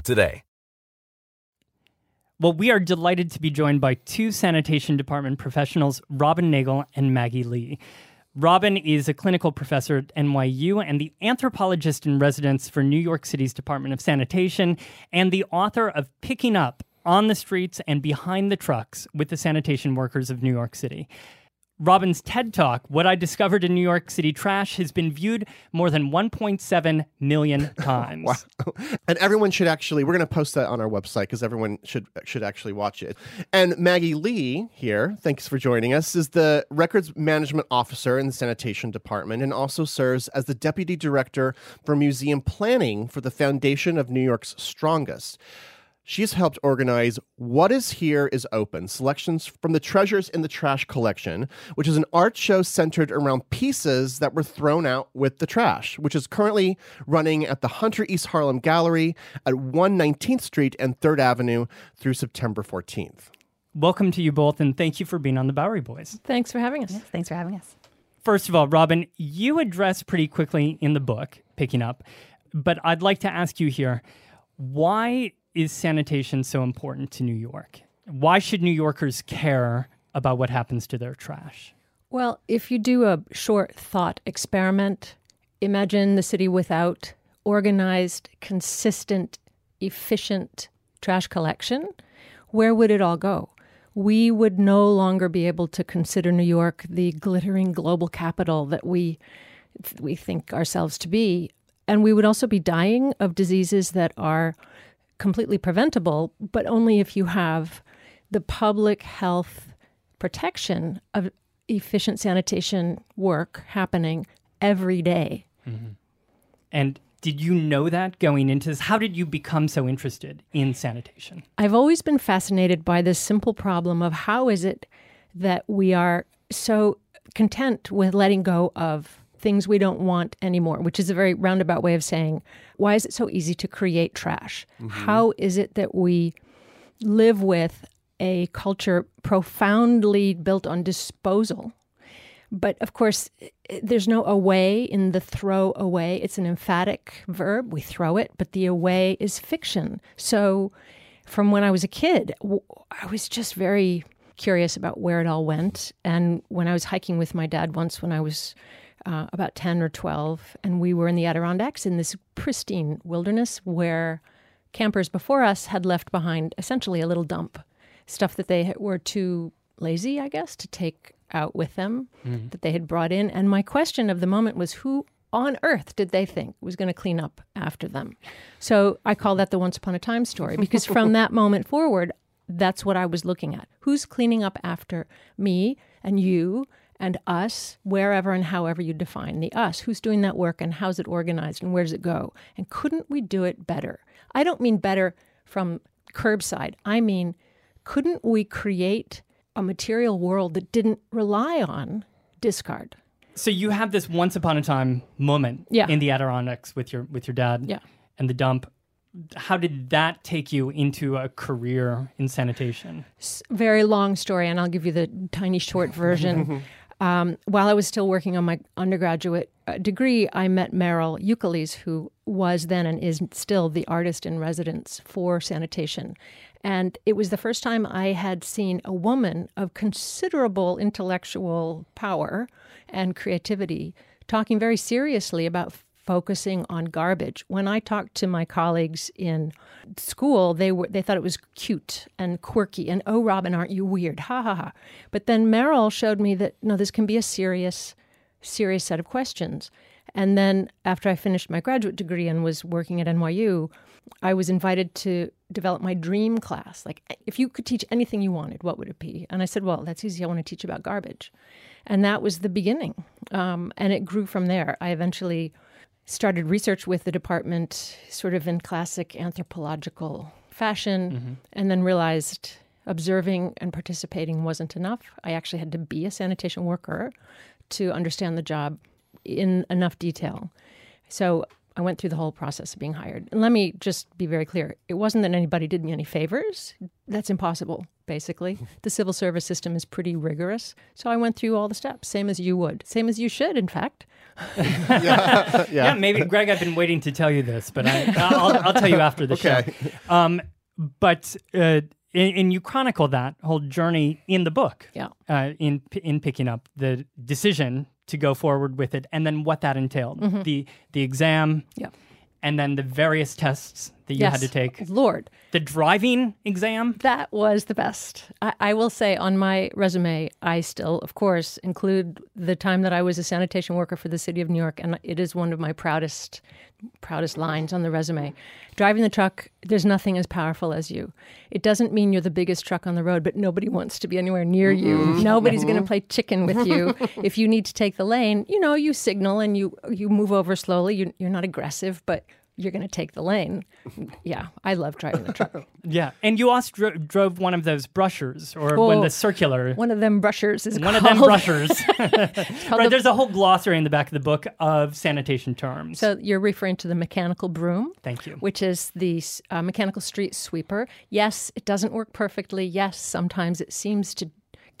today. Well, we are delighted to be joined by two sanitation department professionals, Robin Nagle and Maggie Lee. Robin is a clinical professor at NYU and the anthropologist in residence for New York City's Department of Sanitation, and the author of Picking Up on the Streets and Behind the Trucks with the Sanitation Workers of New York City. Robin's TED Talk, What I Discovered in New York City Trash, has been viewed more than 1.7 million times. wow. And everyone should actually, we're going to post that on our website because everyone should should actually watch it. And Maggie Lee here, thanks for joining us, is the Records Management Officer in the Sanitation Department and also serves as the Deputy Director for Museum Planning for the Foundation of New York's Strongest. She's helped organize What Is Here is Open, selections from the Treasures in the Trash collection, which is an art show centered around pieces that were thrown out with the trash, which is currently running at the Hunter East Harlem Gallery at 119th Street and 3rd Avenue through September 14th. Welcome to you both, and thank you for being on the Bowery Boys. Thanks for having us. Yes, thanks for having us. First of all, Robin, you address pretty quickly in the book, picking up, but I'd like to ask you here why is sanitation so important to New York? Why should New Yorkers care about what happens to their trash? Well, if you do a short thought experiment, imagine the city without organized, consistent, efficient trash collection. Where would it all go? We would no longer be able to consider New York the glittering global capital that we we think ourselves to be, and we would also be dying of diseases that are completely preventable, but only if you have the public health protection of efficient sanitation work happening every day. Mm-hmm. And did you know that going into this? How did you become so interested in sanitation? I've always been fascinated by this simple problem of how is it that we are so content with letting go of things we don't want anymore, which is a very roundabout way of saying, why is it so easy to create trash? Mm-hmm. How is it that we live with a culture profoundly built on disposal, But of course, there's no away in the throw away. It's an emphatic verb. We throw it, but the away is fiction. So from when I was a kid, I was just very curious about where it all went. And when I was hiking with my dad once when I was uh, about 10 or 12, and we were in the Adirondacks in this pristine wilderness where campers before us had left behind essentially a little dump, stuff that they were too lazy, I guess, to take out with them mm-hmm. that they had brought in. And my question of the moment was who on earth did they think was going to clean up after them? So I call that the once upon a time story because from that moment forward, that's what I was looking at. Who's cleaning up after me and you and us, wherever and however you define the us? Who's doing that work and how's it organized and where does it go? And couldn't we do it better? I don't mean better from curbside. I mean, couldn't we create a material world that didn't rely on discard. So you have this once upon a time moment yeah. in the Adirondacks with your with your dad yeah. and the dump. How did that take you into a career in sanitation? Very long story, and I'll give you the tiny short version. um, while I was still working on my undergraduate uh, degree, I met Mierle Ukeles, who was then and is still the artist in residence for sanitation. And it was the first time I had seen a woman of considerable intellectual power and creativity talking very seriously about focusing on garbage. When I talked to my colleagues in school, they were they thought it was cute and quirky and oh Robin, aren't you weird? Ha ha ha. But then Mierle showed me that no, this can be a serious serious set of questions. And then after I finished my graduate degree and was working at NYU, I was invited to develop my dream class. Like, if you could teach anything you wanted, what would it be? And I said, well, that's easy. I want to teach about garbage. And that was the beginning. Um, and it grew from there. I eventually started research with the department, sort of in classic anthropological fashion, mm-hmm. and then realized observing and participating wasn't enough. I actually had to be a sanitation worker to understand the job in enough detail. So I went through the whole process of being hired. And let me just be very clear it wasn't that anybody did me any favors. That's impossible, basically. the civil service system is pretty rigorous. So I went through all the steps, same as you would, same as you should, in fact. yeah. yeah. yeah. maybe, Greg, I've been waiting to tell you this, but I, will I'll tell you after the okay. show. Um, but uh, and, and, you chronicle that whole journey in the book. Yeah. Uh, in in picking up the decision to go forward with it, and then what that entailed mm-hmm. the the exam. Yeah. And then the various tests that you yes. had to take. Lord. The driving exam? That was the best. I, I, will say on my resume, I still, of course, include the time that I was a sanitation worker for the city of New York, and it is one of my proudest proudest lines on the resume. Driving the truck, there's nothing as powerful as you. It doesn't mean you're the biggest truck on the road, but nobody wants to be anywhere near you. Mm-hmm. Nobody's going to play chicken with you. if you need to take the lane, you know, you signal and you you move over slowly. You, you're not aggressive, but you're going to take the lane. Yeah, I love driving the truck. yeah, and you also dro- drove one of those brushers, or oh, when the circular. One of them brushers is one called... of them brushers. right, the... there's a whole glossary in the back of the book of sanitation terms. So you're referring to the mechanical broom. Thank you. Which is the uh, mechanical street sweeper. Yes, it doesn't work perfectly. Yes, sometimes it seems to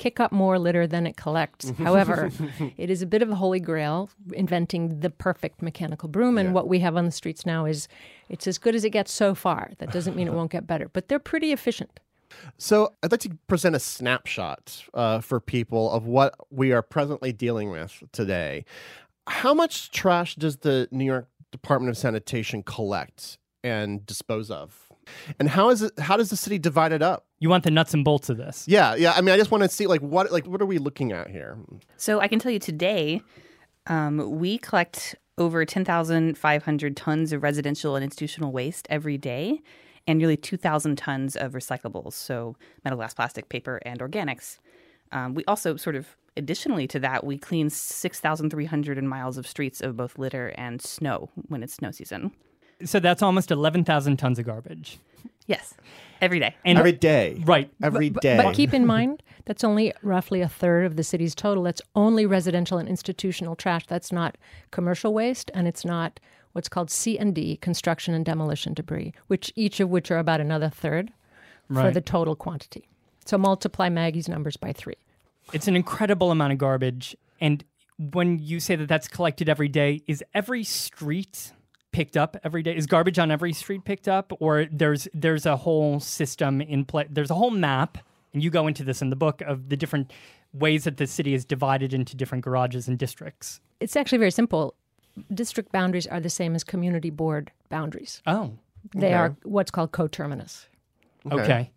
kick up more litter than it collects. However, it is a bit of a holy grail inventing the perfect mechanical broom. And yeah. what we have on the streets now is it's as good as it gets so far. That doesn't mean it won't get better, but they're pretty efficient. So, I'd like to present a snapshot uh, for people of what we are presently dealing with today. How much trash does the New York Department of Sanitation collect and dispose of? And how is it? How does the city divide it up? You want the nuts and bolts of this? Yeah, yeah. I mean, I just want to see like what like what are we looking at here? So I can tell you today, um, we collect over ten thousand five hundred tons of residential and institutional waste every day, and nearly two thousand tons of recyclables, so metal, glass, plastic, paper, and organics. Um, we also sort of additionally to that, we clean 6,300 miles of streets of both litter and snow when it's snow season. So that's almost 11,000 tons of garbage. Yes, every day. And every day. Right. Every but, day. But keep in mind, that's only roughly a third of the city's total. That's only residential and institutional trash. That's not commercial waste, and it's not what's called C and D, construction and demolition debris, which each of which are about another third right. for the total quantity. So multiply Maggie's numbers by three. It's an incredible amount of garbage And when you say that that's collected every day, is every street picked up every day? Is garbage on every street picked up, or there's there's a whole system in play? There's a whole map, and you go into this in the book of the different ways that the city is divided into different garages and districts. It's actually very simple. District boundaries are the same as community board boundaries. Oh, They Okay. are what's called coterminous. okay.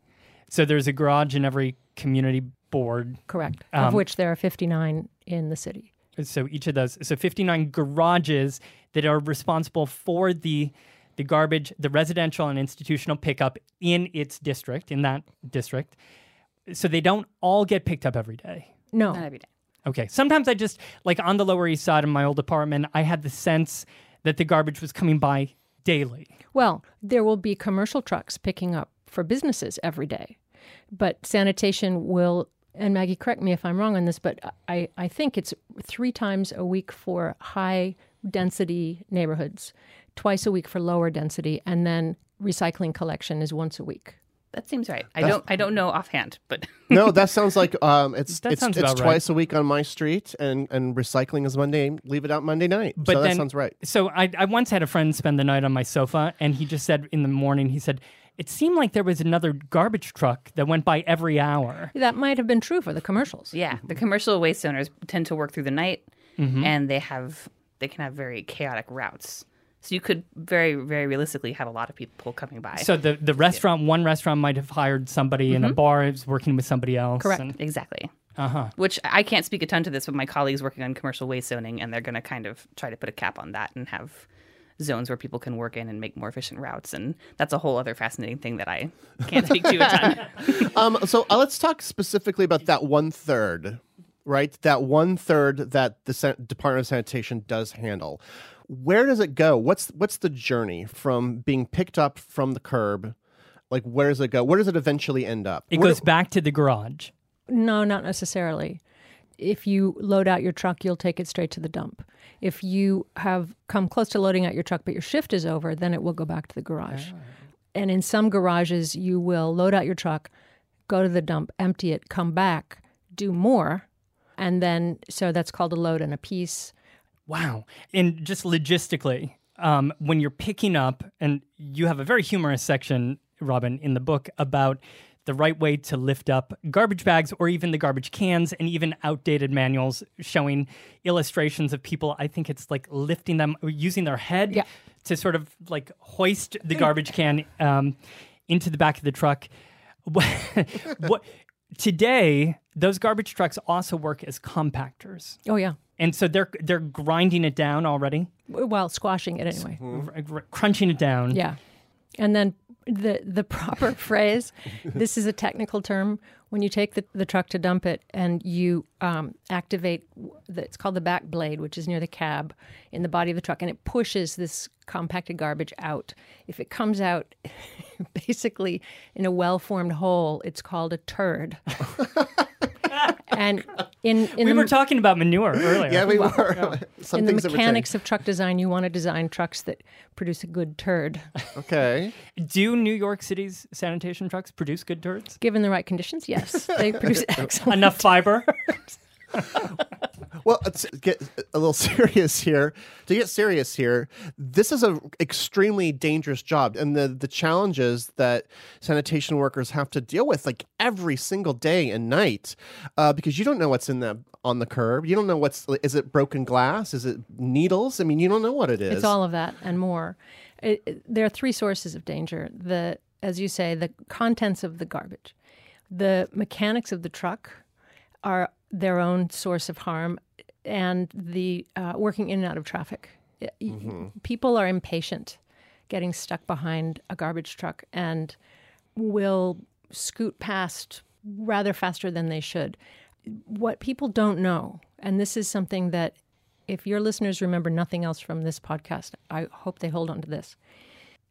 So there's a garage in every community board. Correct. Um, of which there are 59 in the city. So each of those, so 59 garages that are responsible for the the garbage, the residential and institutional pickup in its district, in that district. So they don't all get picked up every day. No. Not every day. Okay. Sometimes I just like on the Lower East Side of my old apartment, I had the sense that the garbage was coming by daily. Well, there will be commercial trucks picking up for businesses every day, but sanitation will. And Maggie, correct me if I'm wrong on this, but I, I think it's three times a week for high density neighborhoods, twice a week for lower density, and then recycling collection is once a week. That seems right. I don't. I don't know offhand, but No, that sounds like um, it's That it's, sounds it's about right. twice a week on my street, and and recycling is Monday. Leave it out Monday night. But so then, that sounds right. So I, I once had a friend spend the night on my sofa, and he just said in the morning, he said, it seemed like there was another garbage truck that went by every hour. That might have been true for the commercials. yeah, the commercial waste owners tend to work through the night, and they have they can have very chaotic routes. So you could very very realistically have a lot of people coming by. So the, the restaurant, one restaurant might have hired somebody, and a bar is working with somebody else. Correct. and- exactly. uh-huh. Which I can't speak a ton to this, but my colleagues working on commercial waste zoning, and they're going to kind of try to put a cap on that and have zones where people can work in and make more efficient routes. And that's a whole other fascinating thing that I can't speak to a ton. Um, so uh, let's talk specifically about that one third, right? That one third that the San- Department of Sanitation does handle. Where does it go? What's what's the journey from being picked up from the curb? Like where does it go? Where does it eventually end up? It Where goes do- back to the garage. No, not necessarily. If you load out your truck, you'll take it straight to the dump. If you have come close to loading out your truck, but your shift is over, then it will go back to the garage. Ah. And in some garages, you will load out your truck, go to the dump, empty it, come back, do more. And then, so that's called a load and a piece. Wow. And just logistically, um, when you're picking up, and you have a very humorous section, Robin, in the book about the right way to lift up garbage bags or even the garbage cans and even outdated manuals showing illustrations of people. I think it's like lifting them, using their head Yeah. to sort of like hoist the garbage can um, into the back of the truck. what, today, those garbage trucks also work as compactors. Oh, yeah. And so they're they're grinding it down already, Well, squashing it anyway. r- crunching it down. Yeah. And then the the proper phrase, this is a technical term, when you take the, the truck to dump it and you um, activate, the, it's called the back blade, which is near the cab in the body of the truck, and it pushes this compacted garbage out. If it comes out basically in a well formed hole, it's called a turd. and in, in We the, were talking about manure earlier. Yeah, we were. Some in the things that were mechanics of truck design, you want to design trucks that produce a good turd. Okay. Do New York City's sanitation trucks produce good turds? Given the right conditions, yes, they produce excellent. Enough fiber? Well, let's get a little serious here. To get serious here, this is a extremely dangerous job, and the the challenges that sanitation workers have to deal with, like every single day and night, uh, because you don't know what's in the on the curb. You don't know what's is it broken glass? Is it needles? I mean, you don't know what it is. It's all of that and more. It, it- there are three sources of danger. The, as you say, the contents of the garbage, the mechanics of the truck are their own source of harm, and the uh, working in and out of traffic. Y- People are impatient, getting stuck behind a garbage truck, and will scoot past rather faster than they should. What people don't know, and this is something that if your listeners remember nothing else from this podcast, I hope they hold on to this.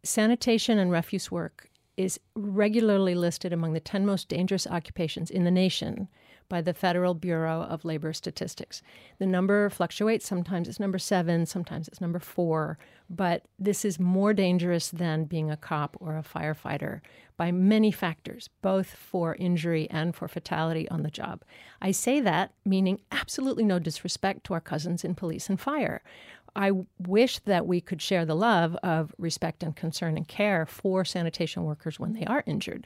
Sanitation and refuse work is regularly listed among the 10 most dangerous occupations in the nation by the Federal Bureau of Labor Statistics. The number fluctuates. Sometimes it's number seven, sometimes it's number four, but this is more dangerous than being a cop or a firefighter by many factors, both for injury and for fatality on the job. I say that meaning absolutely no disrespect to our cousins in police and fire. I wish that we could share the love of respect and concern and care for sanitation workers when they are injured.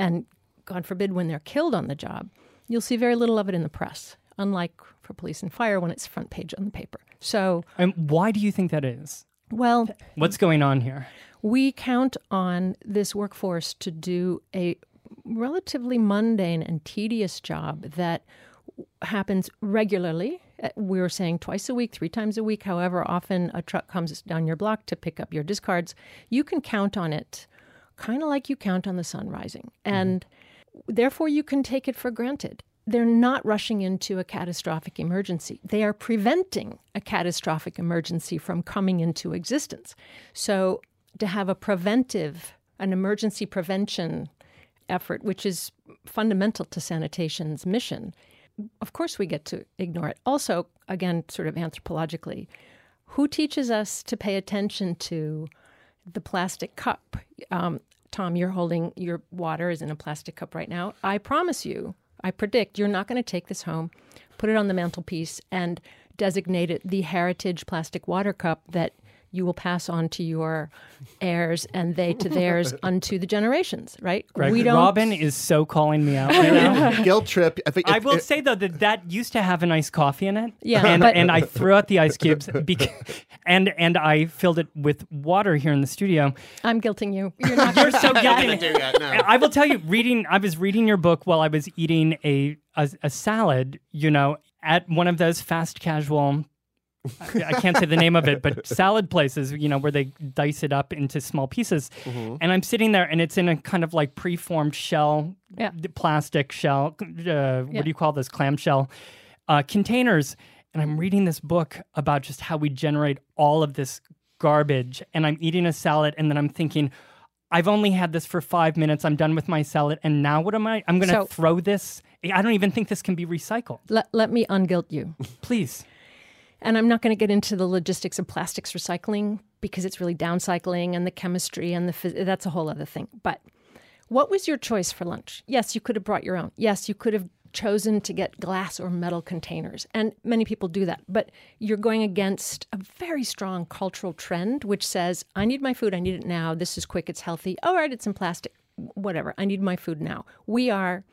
And God forbid, when they're killed on the job, you'll see very little of it in the press, unlike for police and fire when it's front page on the paper. So, And why do you think that is? well, What's going on here? we count on this workforce to do a relatively mundane and tedious job that happens regularly. Uh, We were saying twice a week, three times a week, however often a truck comes down your block to pick up your discards. You can count on it kind of like you count on the sun rising. And therefore, you can take it for granted. They're not rushing into a catastrophic emergency. They are preventing a catastrophic emergency from coming into existence. So, to have a preventive, an emergency prevention effort, which is fundamental to sanitation's mission, of course we get to ignore it. Also, again, sort of anthropologically, who teaches us to pay attention to the plastic cup? Um, Tom, you're holding your water is in a plastic cup right now. I promise you, I predict you're not going to take this home, put it on the mantelpiece, and designate it the heritage plastic water cup that you will pass on to your heirs and they to theirs unto the generations, right? Greg, we don't Robin is so calling me out right now. Guilt trip. I think I will if- say though that that used to have an iced coffee in it. Yeah, and, but- and I threw out the ice cubes because, and and I filled it with water here in the studio. I'm guilting you. You're not You're so I'm guilty. gonna do that now. I will tell you, reading. I was reading your book while I was eating a a, a salad. You know, at one of those fast casual. I I can't say the name of it, but salad places, you know, where they dice it up into small pieces. Mm-hmm. And I'm sitting there, and it's in a kind of like preformed shell, Yeah. plastic shell. Uh, What do you call this? Clamshell uh, containers. And I'm reading this book about just how we generate all of this garbage. And I'm eating a salad, and then I'm thinking, I've only had this for five minutes. I'm done with my salad. And now what am I? I'm going to So- throw this. I don't even think this can be recycled. let, let me unguilt you. Please. And I'm not going to get into the logistics of plastics recycling because it's really downcycling and the chemistry and the phys- that's a whole other thing. But what was your choice for lunch? Yes, you could have brought your own. Yes, you could have chosen to get glass or metal containers. And many people do that. But you're going against a very strong cultural trend which says, I need my food, I need it now. This is quick, it's healthy. All right, it's in plastic. Whatever. I need my food now. We are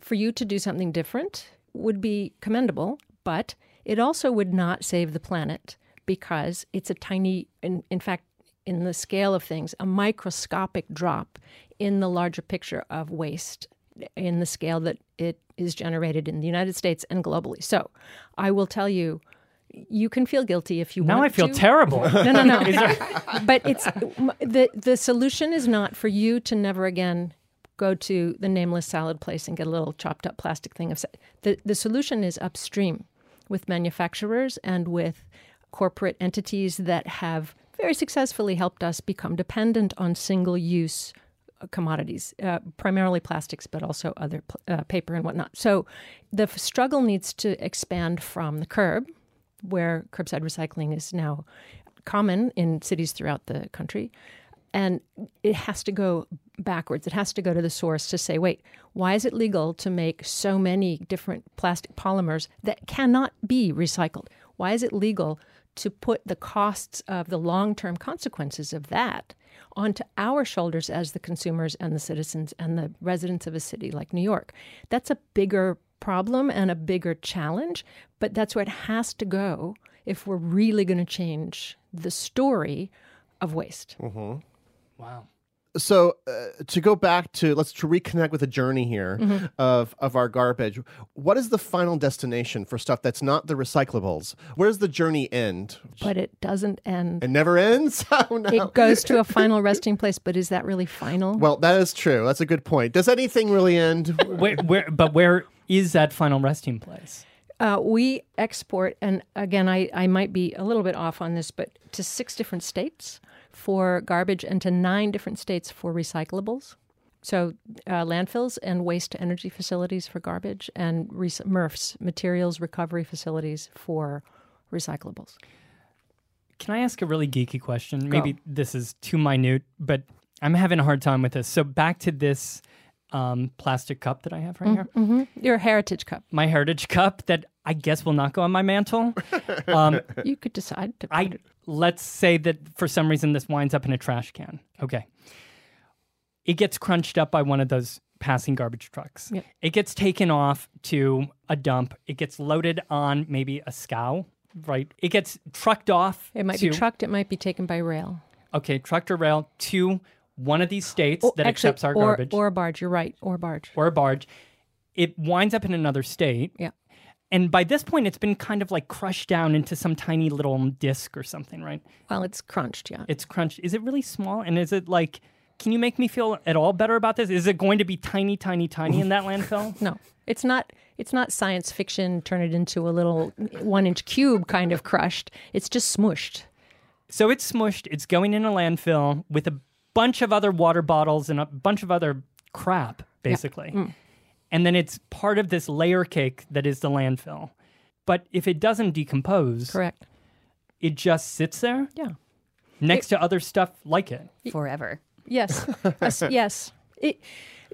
for you to do something different would be commendable, but it also would not save the planet because it's a tiny, in, in fact, in the scale of things, a microscopic drop in the larger picture of waste in the scale that it is generated in the United States and globally. So I will tell you, you can feel guilty if you Now want Now I feel to. terrible. No, no, no. but it's the the solution is not for you to never again go to the nameless salad place and get a little chopped up plastic thing of the the solution is upstream with manufacturers and with corporate entities that have very successfully helped us become dependent on single use commodities, uh, primarily plastics, but also other pl- uh, paper and whatnot. So the f- struggle needs to expand from the curb, where curbside recycling is now common in cities throughout the country. And it has to go backwards. It has to go to the source to say, wait, why is it legal to make so many different plastic polymers that cannot be recycled? Why is it legal to put the costs of the long term consequences of that onto our shoulders as the consumers and the citizens and the residents of a city like New York? That's a bigger problem and a bigger challenge, but that's where it has to go if we're really going to change the story of waste. Mm-hmm. wow. So uh, to go back to let's to reconnect with the journey here Mm-hmm. of of our garbage what is the final destination for stuff that's not the recyclables where does the journey end But it doesn't end. it never ends oh no It goes to a final resting place, but is that really final? well that is true that's a good point does anything really end Where, where, but where is that final resting place? Uh, we export, and again, I, I might be a little bit off on this, but to six different states for garbage and to nine different states for recyclables. So, uh, landfills and waste to energy facilities for garbage, and rec- MRFs, materials recovery facilities for recyclables. Can I ask a really geeky question? Maybe this is too minute, but I'm having a hard time with this. So back to this um, plastic cup that I have right here, hmm Your heritage cup. my heritage cup that I guess will not go on my mantle. Um, You could decide to. I let's say that for some reason this winds up in a trash can. Okay. It gets crunched up by one of those passing garbage trucks. Yep. It gets taken off to a dump. It gets loaded on maybe a scow, right? It gets trucked off. it might to, be trucked. It might be taken by rail. Okay, trucked or rail to one of these states Oh, that actually, accepts our or, garbage or a barge. You're right. Or a barge. or a barge. It winds up in another state. Yeah. And by this point, it's been kind of like crushed down into some tiny little um, disc or something, right? Well, it's crunched. Yeah. It's crunched. Is it really small? And is it like, can you make me feel at all better about this? Is it going to be tiny, tiny, tiny in that landfill? No, it's not. It's not science fiction. Turn it into a little one-inch cube, kind of crushed. It's just smushed. So it's smushed. It's going in a landfill with a bunch of other water bottles and a bunch of other crap, basically. Mm. And then it's part of this layer cake that is the landfill. But if it doesn't decompose, Correct. it just sits there Yeah. next to other stuff like it. forever. Yes. Yes, yes. It,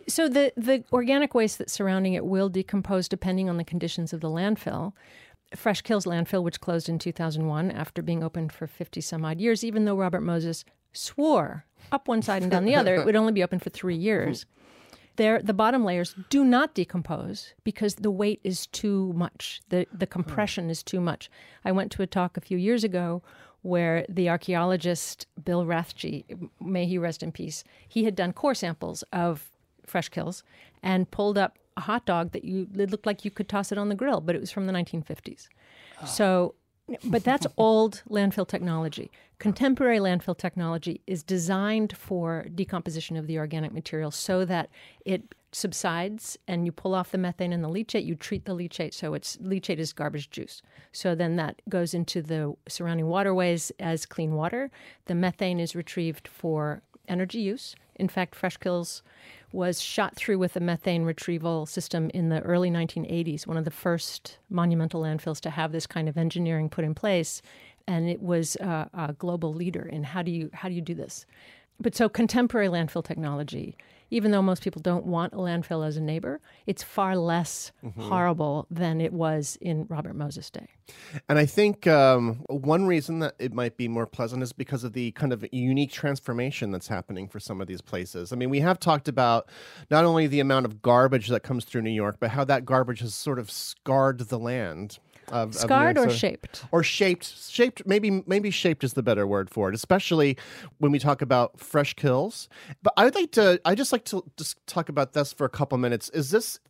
so the the organic waste that's surrounding it will decompose depending on the conditions of the landfill. Fresh Kills landfill, which closed in 2001 after being open for 50 some odd years, even though Robert Moses swore up one side and down the other, it would only be open for three years. The bottom layers do not decompose because the weight is too much. The the compression is too much. I went to a talk a few years ago where the archaeologist Bill Rathje, may he rest in peace, he had done core samples of fresh kills and pulled up a hot dog that you it looked like you could toss it on the grill, but it was from the 1950s. So, but that's old landfill technology. Contemporary landfill technology is designed for decomposition of the organic material so that it subsides and you pull off the methane and the leachate. You treat the leachate so it's leachate is garbage juice. So then that goes into the surrounding waterways as clean water. The methane is retrieved for energy use. In fact, Fresh Kills was shot through with a methane retrieval system in the early 1980s, one of the first monumental landfills to have this kind of engineering put in place, and it was uh, a global leader in how do you how do you do this. But so contemporary landfill technology, even though most people don't want a landfill as a neighbor, it's far less horrible than it was in Robert Moses' day. And I think um, one reason that it might be more pleasant is because of the kind of unique transformation that's happening for some of these places. I mean, we have talked about not only the amount of garbage that comes through New York, but how that garbage has sort of scarred the land. Of, of Scarred York. or shaped? or shaped shaped maybe maybe shaped is the better word for it especially when we talk about fresh kills but i'd like to i just like to just talk about this for a couple minutes is this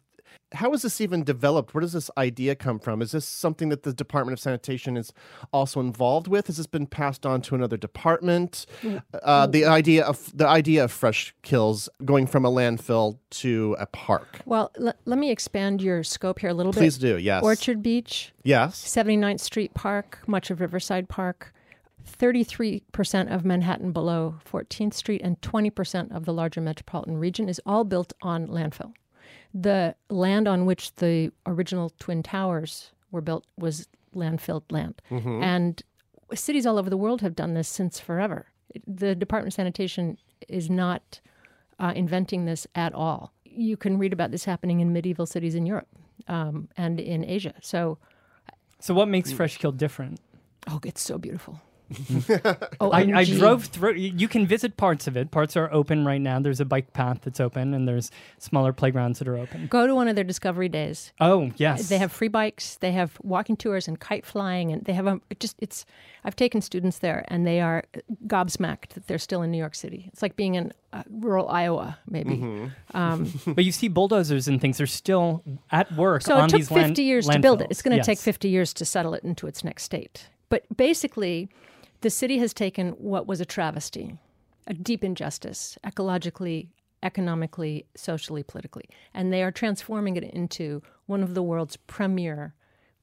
how is this even developed? Where does this idea come from? Is this something that the department of sanitation is also involved with? Has this been passed on to another department? Uh, the idea of the idea of fresh kills going from a landfill to a park. Well, l- let me expand your scope here a little please bit. Please do yes. Orchard Beach, yes. 79th Street Park, much of Riverside Park, 33% of Manhattan below 14th Street, and 20% of the larger metropolitan region is all built on landfill. The land on which the original Twin Towers were built was landfilled land. And cities all over the world have done this since forever. The Department of Sanitation is not uh, inventing this at all. You can read about this happening in medieval cities in Europe um, and in Asia. So, So what makes Fresh Kill different? oh, it's so beautiful. oh, I, I drove through. You can visit parts of it. Parts are open right now. There's a bike path that's open, and there's smaller playgrounds that are open. Go to one of their discovery days. Oh yes, They have free bikes. They have walking tours and kite flying, and they have a just. It's. I've taken students there, and they are gobsmacked that they're still in New York City. It's like being in uh, rural Iowa, maybe. Um, but you see bulldozers and things. They're still at work So on it took these 50 land- years to build it. It's going to take 50 years to settle it into its next state. But basically, the city has taken what was a travesty, a deep injustice, ecologically, economically, socially, politically, and they are transforming it into one of the world's premier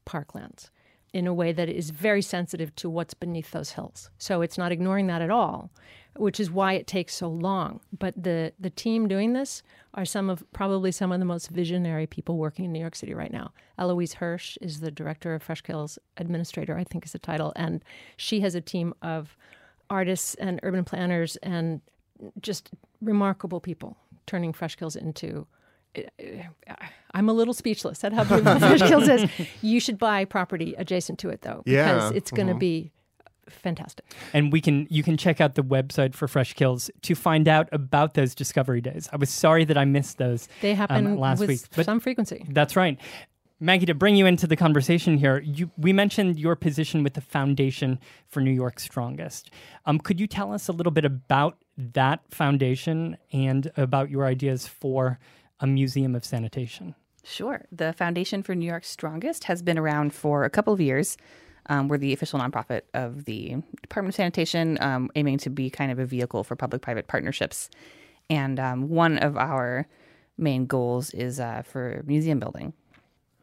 parklands. In a way that is very sensitive to what's beneath those hills. So it's not ignoring that at all, which is why it takes so long. But the the team doing this are some of probably some of the most visionary people working in New York City right now. Eloise Hirsch is the director of Fresh Kills administrator, I think is the title, and she has a team of artists and urban planners and just remarkable people turning Fresh Kills into I'm a little speechless at how beautiful Fresh Kills is. You should buy property adjacent to it though, because Yeah. it's going to be fantastic. And we can you can check out the website for Fresh Kills to find out about those discovery days. I was sorry that I missed those. They happen um, last with week, but some frequency. That's right. Maggie, to bring you into the conversation here, you, we mentioned your position with the Foundation for New York Strongest. Um, could you tell us a little bit about that foundation and about your ideas for a museum of sanitation? Sure. The Foundation for New York's Strongest has been around for a couple of years. Um, we're the official nonprofit of the Department of Sanitation, um, aiming to be kind of a vehicle for public private partnerships. And um, one of our main goals is uh, for museum building.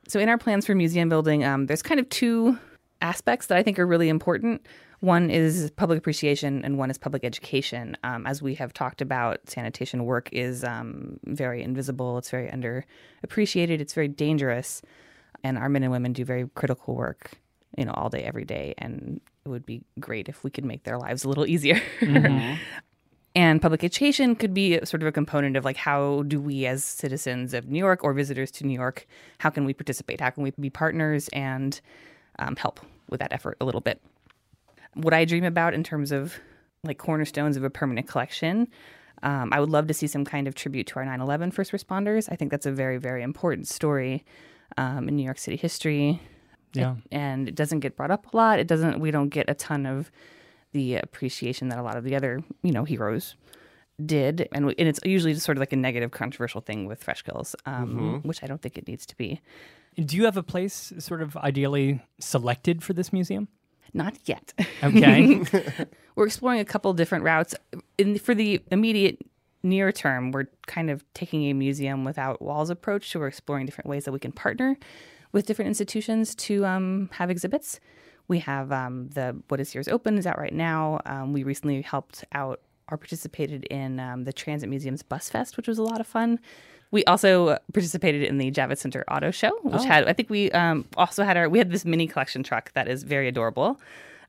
So, in our plans for museum building, um, there's kind of two aspects that I think are really important. One is public appreciation, and one is public education. Um, as we have talked about, sanitation work is um, very invisible, it's very underappreciated, it's very dangerous, and our men and women do very critical work, you know, all day, every day. And it would be great if we could make their lives a little easier. And public education could be sort of a component of like how do we as citizens of New York or visitors to New York, how can we participate? How can we be partners and um, help with that effort a little bit? What I dream about in terms of like cornerstones of a permanent collection, um, I would love to see some kind of tribute to our 9 11 first responders. I think that's a very, very important story um, in New York City history. Yeah. And it doesn't get brought up a lot. It doesn't, we don't get a ton of the appreciation that a lot of the other, you know, heroes did. And, and it's usually just sort of like a negative, controversial thing with Fresh Kills, um, which I don't think it needs to be. Do you have a place sort of ideally selected for this museum? Not yet. Okay. we're exploring a couple different routes. In for the immediate near term, we're kind of taking a museum without walls approach. So we're exploring different ways that we can partner with different institutions to um, have exhibits. We have um, the What Is Yours Open is out right now. Um, we recently helped out or participated in um, the Transit Museum's Bus Fest, which was a lot of fun. We also participated in the Javits Center Auto Show, which had I think we um, also had our we had this mini collection truck that is very adorable,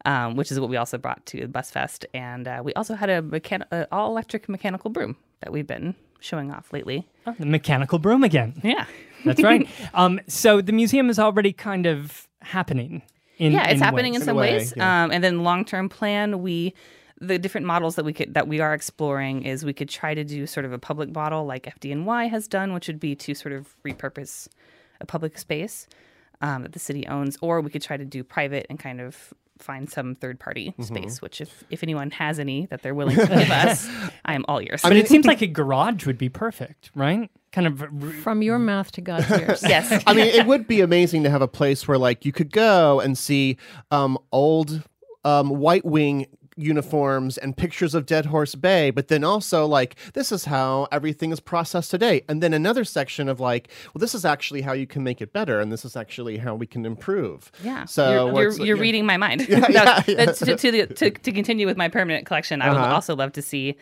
um, which is what we also brought to Bus Fest, and uh, we also had a, mechan- a all electric mechanical broom that we've been showing off lately. Oh, the mechanical broom again. Yeah, That's right. um, so the museum is already kind of happening. In, yeah, it's in happening ways. in some way, ways. yeah. Um, and then long term plan, we the different models that we could that we are exploring is we could try to do sort of a public model like FDNY has done, which would be to sort of repurpose a public space um, that the city owns, or we could try to do private and kind of find some third party Mm-hmm. space. Which if if anyone has any that they're willing to give us, I am all ears. But it seems like a garage would be perfect, right? Kind of. r- From your mouth to God's ears. yes, I mean, it would be amazing to have a place where, like, you could go and see um, old um, White Wing uniforms and pictures of Dead Horse Bay, but then also like this is how everything is processed today, and then another section of like, well, this is actually how you can make it better, and this is actually how we can improve. Yeah. So you're, you're, you're yeah. reading my mind. yeah, That- yeah. to, to, to, to continue with my permanent collection, I would Uh-huh. also love to see,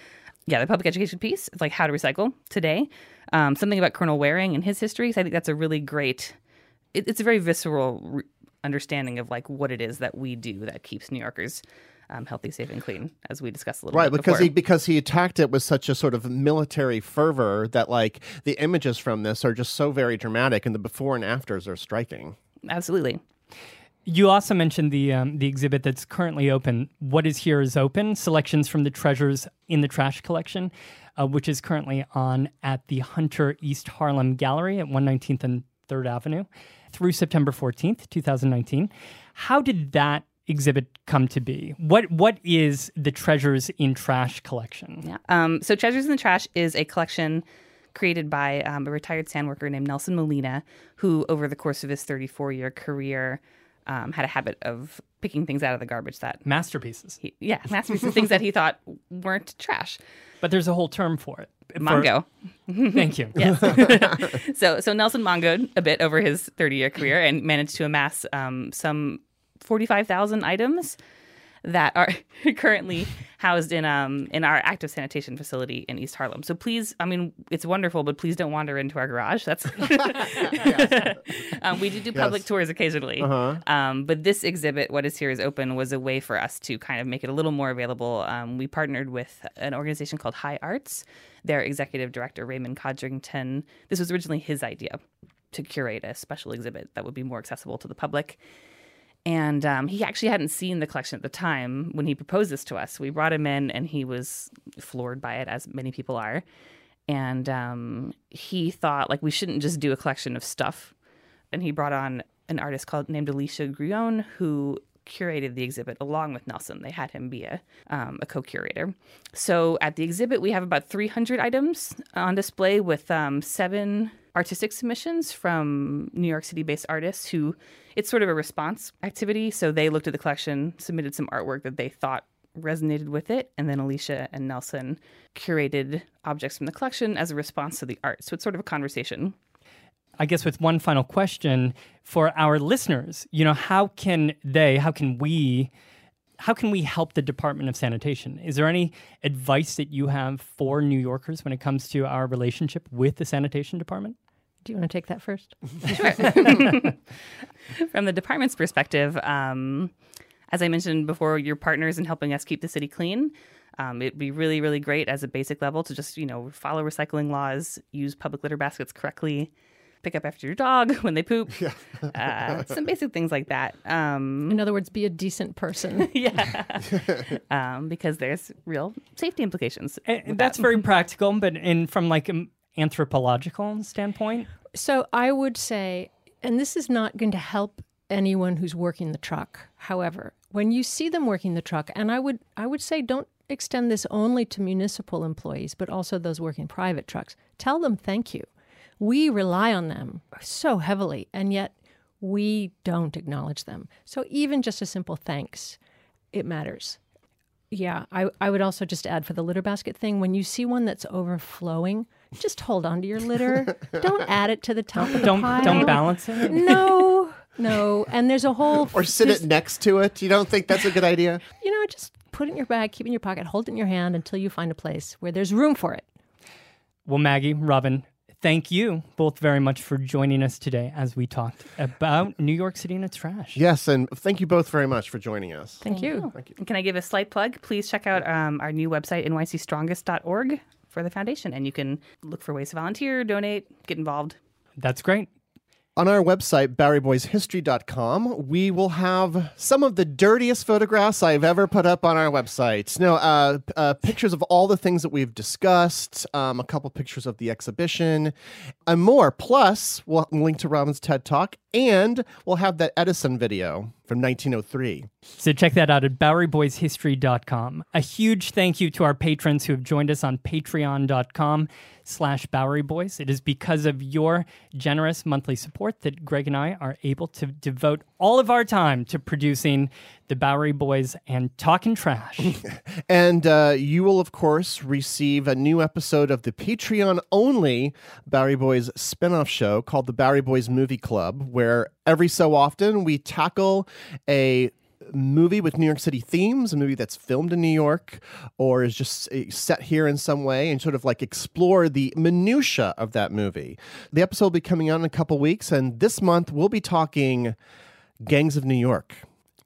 yeah, the public education piece, like how to recycle today. Um, something about Colonel Waring and his history. 'cause I think that's a really great, it, it's a very visceral re- understanding of like what it is that we do that keeps New Yorkers um, healthy, safe, and clean, as we discussed a little Right, bit because before. he because he attacked it with such a sort of military fervor that like the images from this are just so very dramatic, and the before and afters are striking. Absolutely. You also mentioned the um, the exhibit that's currently open. What is here is open. Selections from the treasures in the trash collection, uh, which is currently on at the Hunter East Harlem Gallery at 119th and Third Avenue, through September 14th, 2019. How did that exhibit come to be? What what is the treasures in trash collection? Yeah. Um, so Treasures in the Trash is a collection created by um, a retired sand worker named Nelson Molina, who over the course of his 34 year career um, had a habit of picking things out of the garbage that Masterpieces, he, yeah, masterpieces, things that he thought weren't trash. but there's a whole term for it. For- Mongo. thank you. So so Nelson mongoed a bit over his 30 year career and managed to amass um, some 45,000 items that are currently housed in um in our active sanitation facility in East Harlem. So please, I mean, it's wonderful, but please don't wander into our garage. That's um, we do do public Yes. tours occasionally. Um, but this exhibit, what is here is open, was a way for us to kind of make it a little more available. Um, we partnered with an organization called Hi-ARTS. Their executive director Raymond Codrington. This was originally his idea to curate a special exhibit that would be more accessible to the public. And um, he actually hadn't seen the collection at the time when he proposed this to us. We brought him in, and he was floored by it, as many people are. And um, he thought like we shouldn't just do a collection of stuff. And he brought on an artist called named Alicia Grullón, who curated the exhibit along with Nelson. They had him be a, um, a co-curator. So at the exhibit, we have about 300 items on display with um, seven artistic submissions from New York City-based artists who it's sort of a response activity. So they looked at the collection, submitted some artwork that they thought resonated with it, and then Alicia and Nelson curated objects from the collection as a response to the art. So it's sort of a conversation. I guess with one final question for our listeners, you know, how can they, how can we, how can we help the Department of Sanitation? Is there any advice that you have for New Yorkers when it comes to our relationship with the sanitation department? Do you want to take that first? From the department's perspective, um, as I mentioned before, your partners in helping us keep the city clean. Um, it'd be really, really great as a basic level to just, you know, follow recycling laws, use public litter baskets correctly, pick up after your dog when they poop. uh, some basic things like that. Um, In other words, be a decent person. yeah. um, because there's real safety implications. And that's that. very practical, but in from like an anthropological standpoint, So I would say, and this is not going to help anyone who's working the truck. However, when you see them working the truck, and I would I would say don't extend this only to municipal employees, but also those working private trucks. Tell them thank you. We rely on them so heavily, and yet we don't acknowledge them. So even just a simple thanks, it matters. Yeah, I, I would also just add for the litter basket thing when you see one that's overflowing, just hold on to your litter. don't add it to the top of the don't pile. don't balance it. No, no. And there's a whole Or sit there's- it next to it. You don't think that's a good idea? You know, just put it in your bag, keep it in your pocket, hold it in your hand until you find a place where there's room for it. Well, Maggie, Robin, thank you both very much for joining us today as we talked about New York City and its trash. Yes, and thank you both very much for joining us. Thank, you. And Can I give a slight plug? Please check out um, our new website, nycstrongest.org, for the foundation. And you can look for ways to volunteer, donate, get involved. That's great. On our website, boweryboyshistory.com, we will have some of the dirtiest photographs I've ever put up on our website. No, uh, uh, pictures of all the things that we've discussed, um, a couple pictures of the exhibition, and more. Plus, we'll link to Robin's TED Talk, and we'll have that Edison video from 1903. So check that out at BoweryBoysHistory.com. A huge thank you to our patrons who have joined us on patreon.com slash Bowery Boys. It is because of your generous monthly support that Greg and I are able to devote all of our time to producing the Bowery Boys and talking trash. And uh, you will, of course, receive a new episode of the Patreon only Bowery Boys spin off show called the Bowery Boys Movie Club, where every so often we tackle a movie with New York City themes, a movie that's filmed in New York or is just uh, set here in some way, and sort of like explore the minutia of that movie. The episode will be coming out in a couple weeks, and this month we'll be talking Gangs of New York,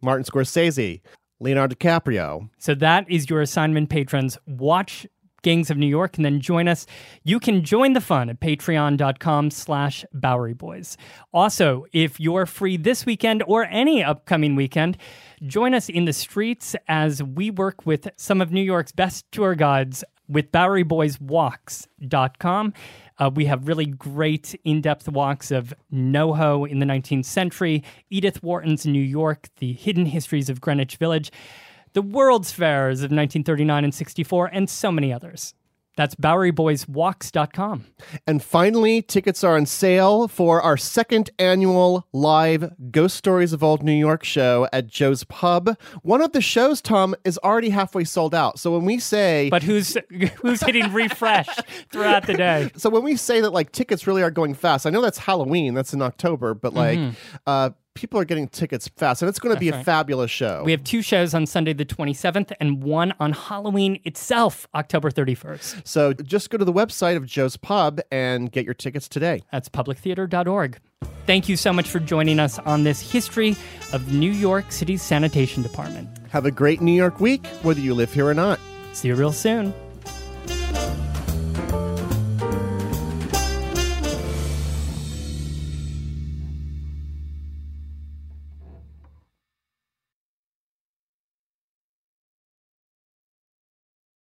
Martin Scorsese, Leonardo DiCaprio, So that is your assignment, patrons. Watch Gangs of New York and then join us. You can join the fun at patreon.com slash Bowery Boys. Also, if you're free this weekend or any upcoming weekend, join us in the streets as we work with some of New York's best tour guides with BoweryBoysWalks.com. Uh, we have really great in depth walks of NoHo in the 19th century, Edith Wharton's New York, the hidden histories of Greenwich Village, the World's Fairs of 1939 and 64, and so many others. That's BoweryBoysWalks.com. And finally, tickets are on sale for our second annual live Ghost Stories of Old New York show at Joe's Pub. One of the shows, Tom, is already halfway sold out. So when we say But who's who's hitting refresh throughout the day? so when we say that like tickets really are going fast, I know that's Halloween, that's in October, but like uh people are getting tickets fast, and it's going to be a fabulous show. We have two shows on Sunday the 27th and one on Halloween itself, October 31st. so just go to the website of Joe's Pub and get your tickets today. That's publictheater.org. Thank you so much for joining us on this history of New York City's sanitation department. Have a great New York week, whether you live here or not. See you real soon.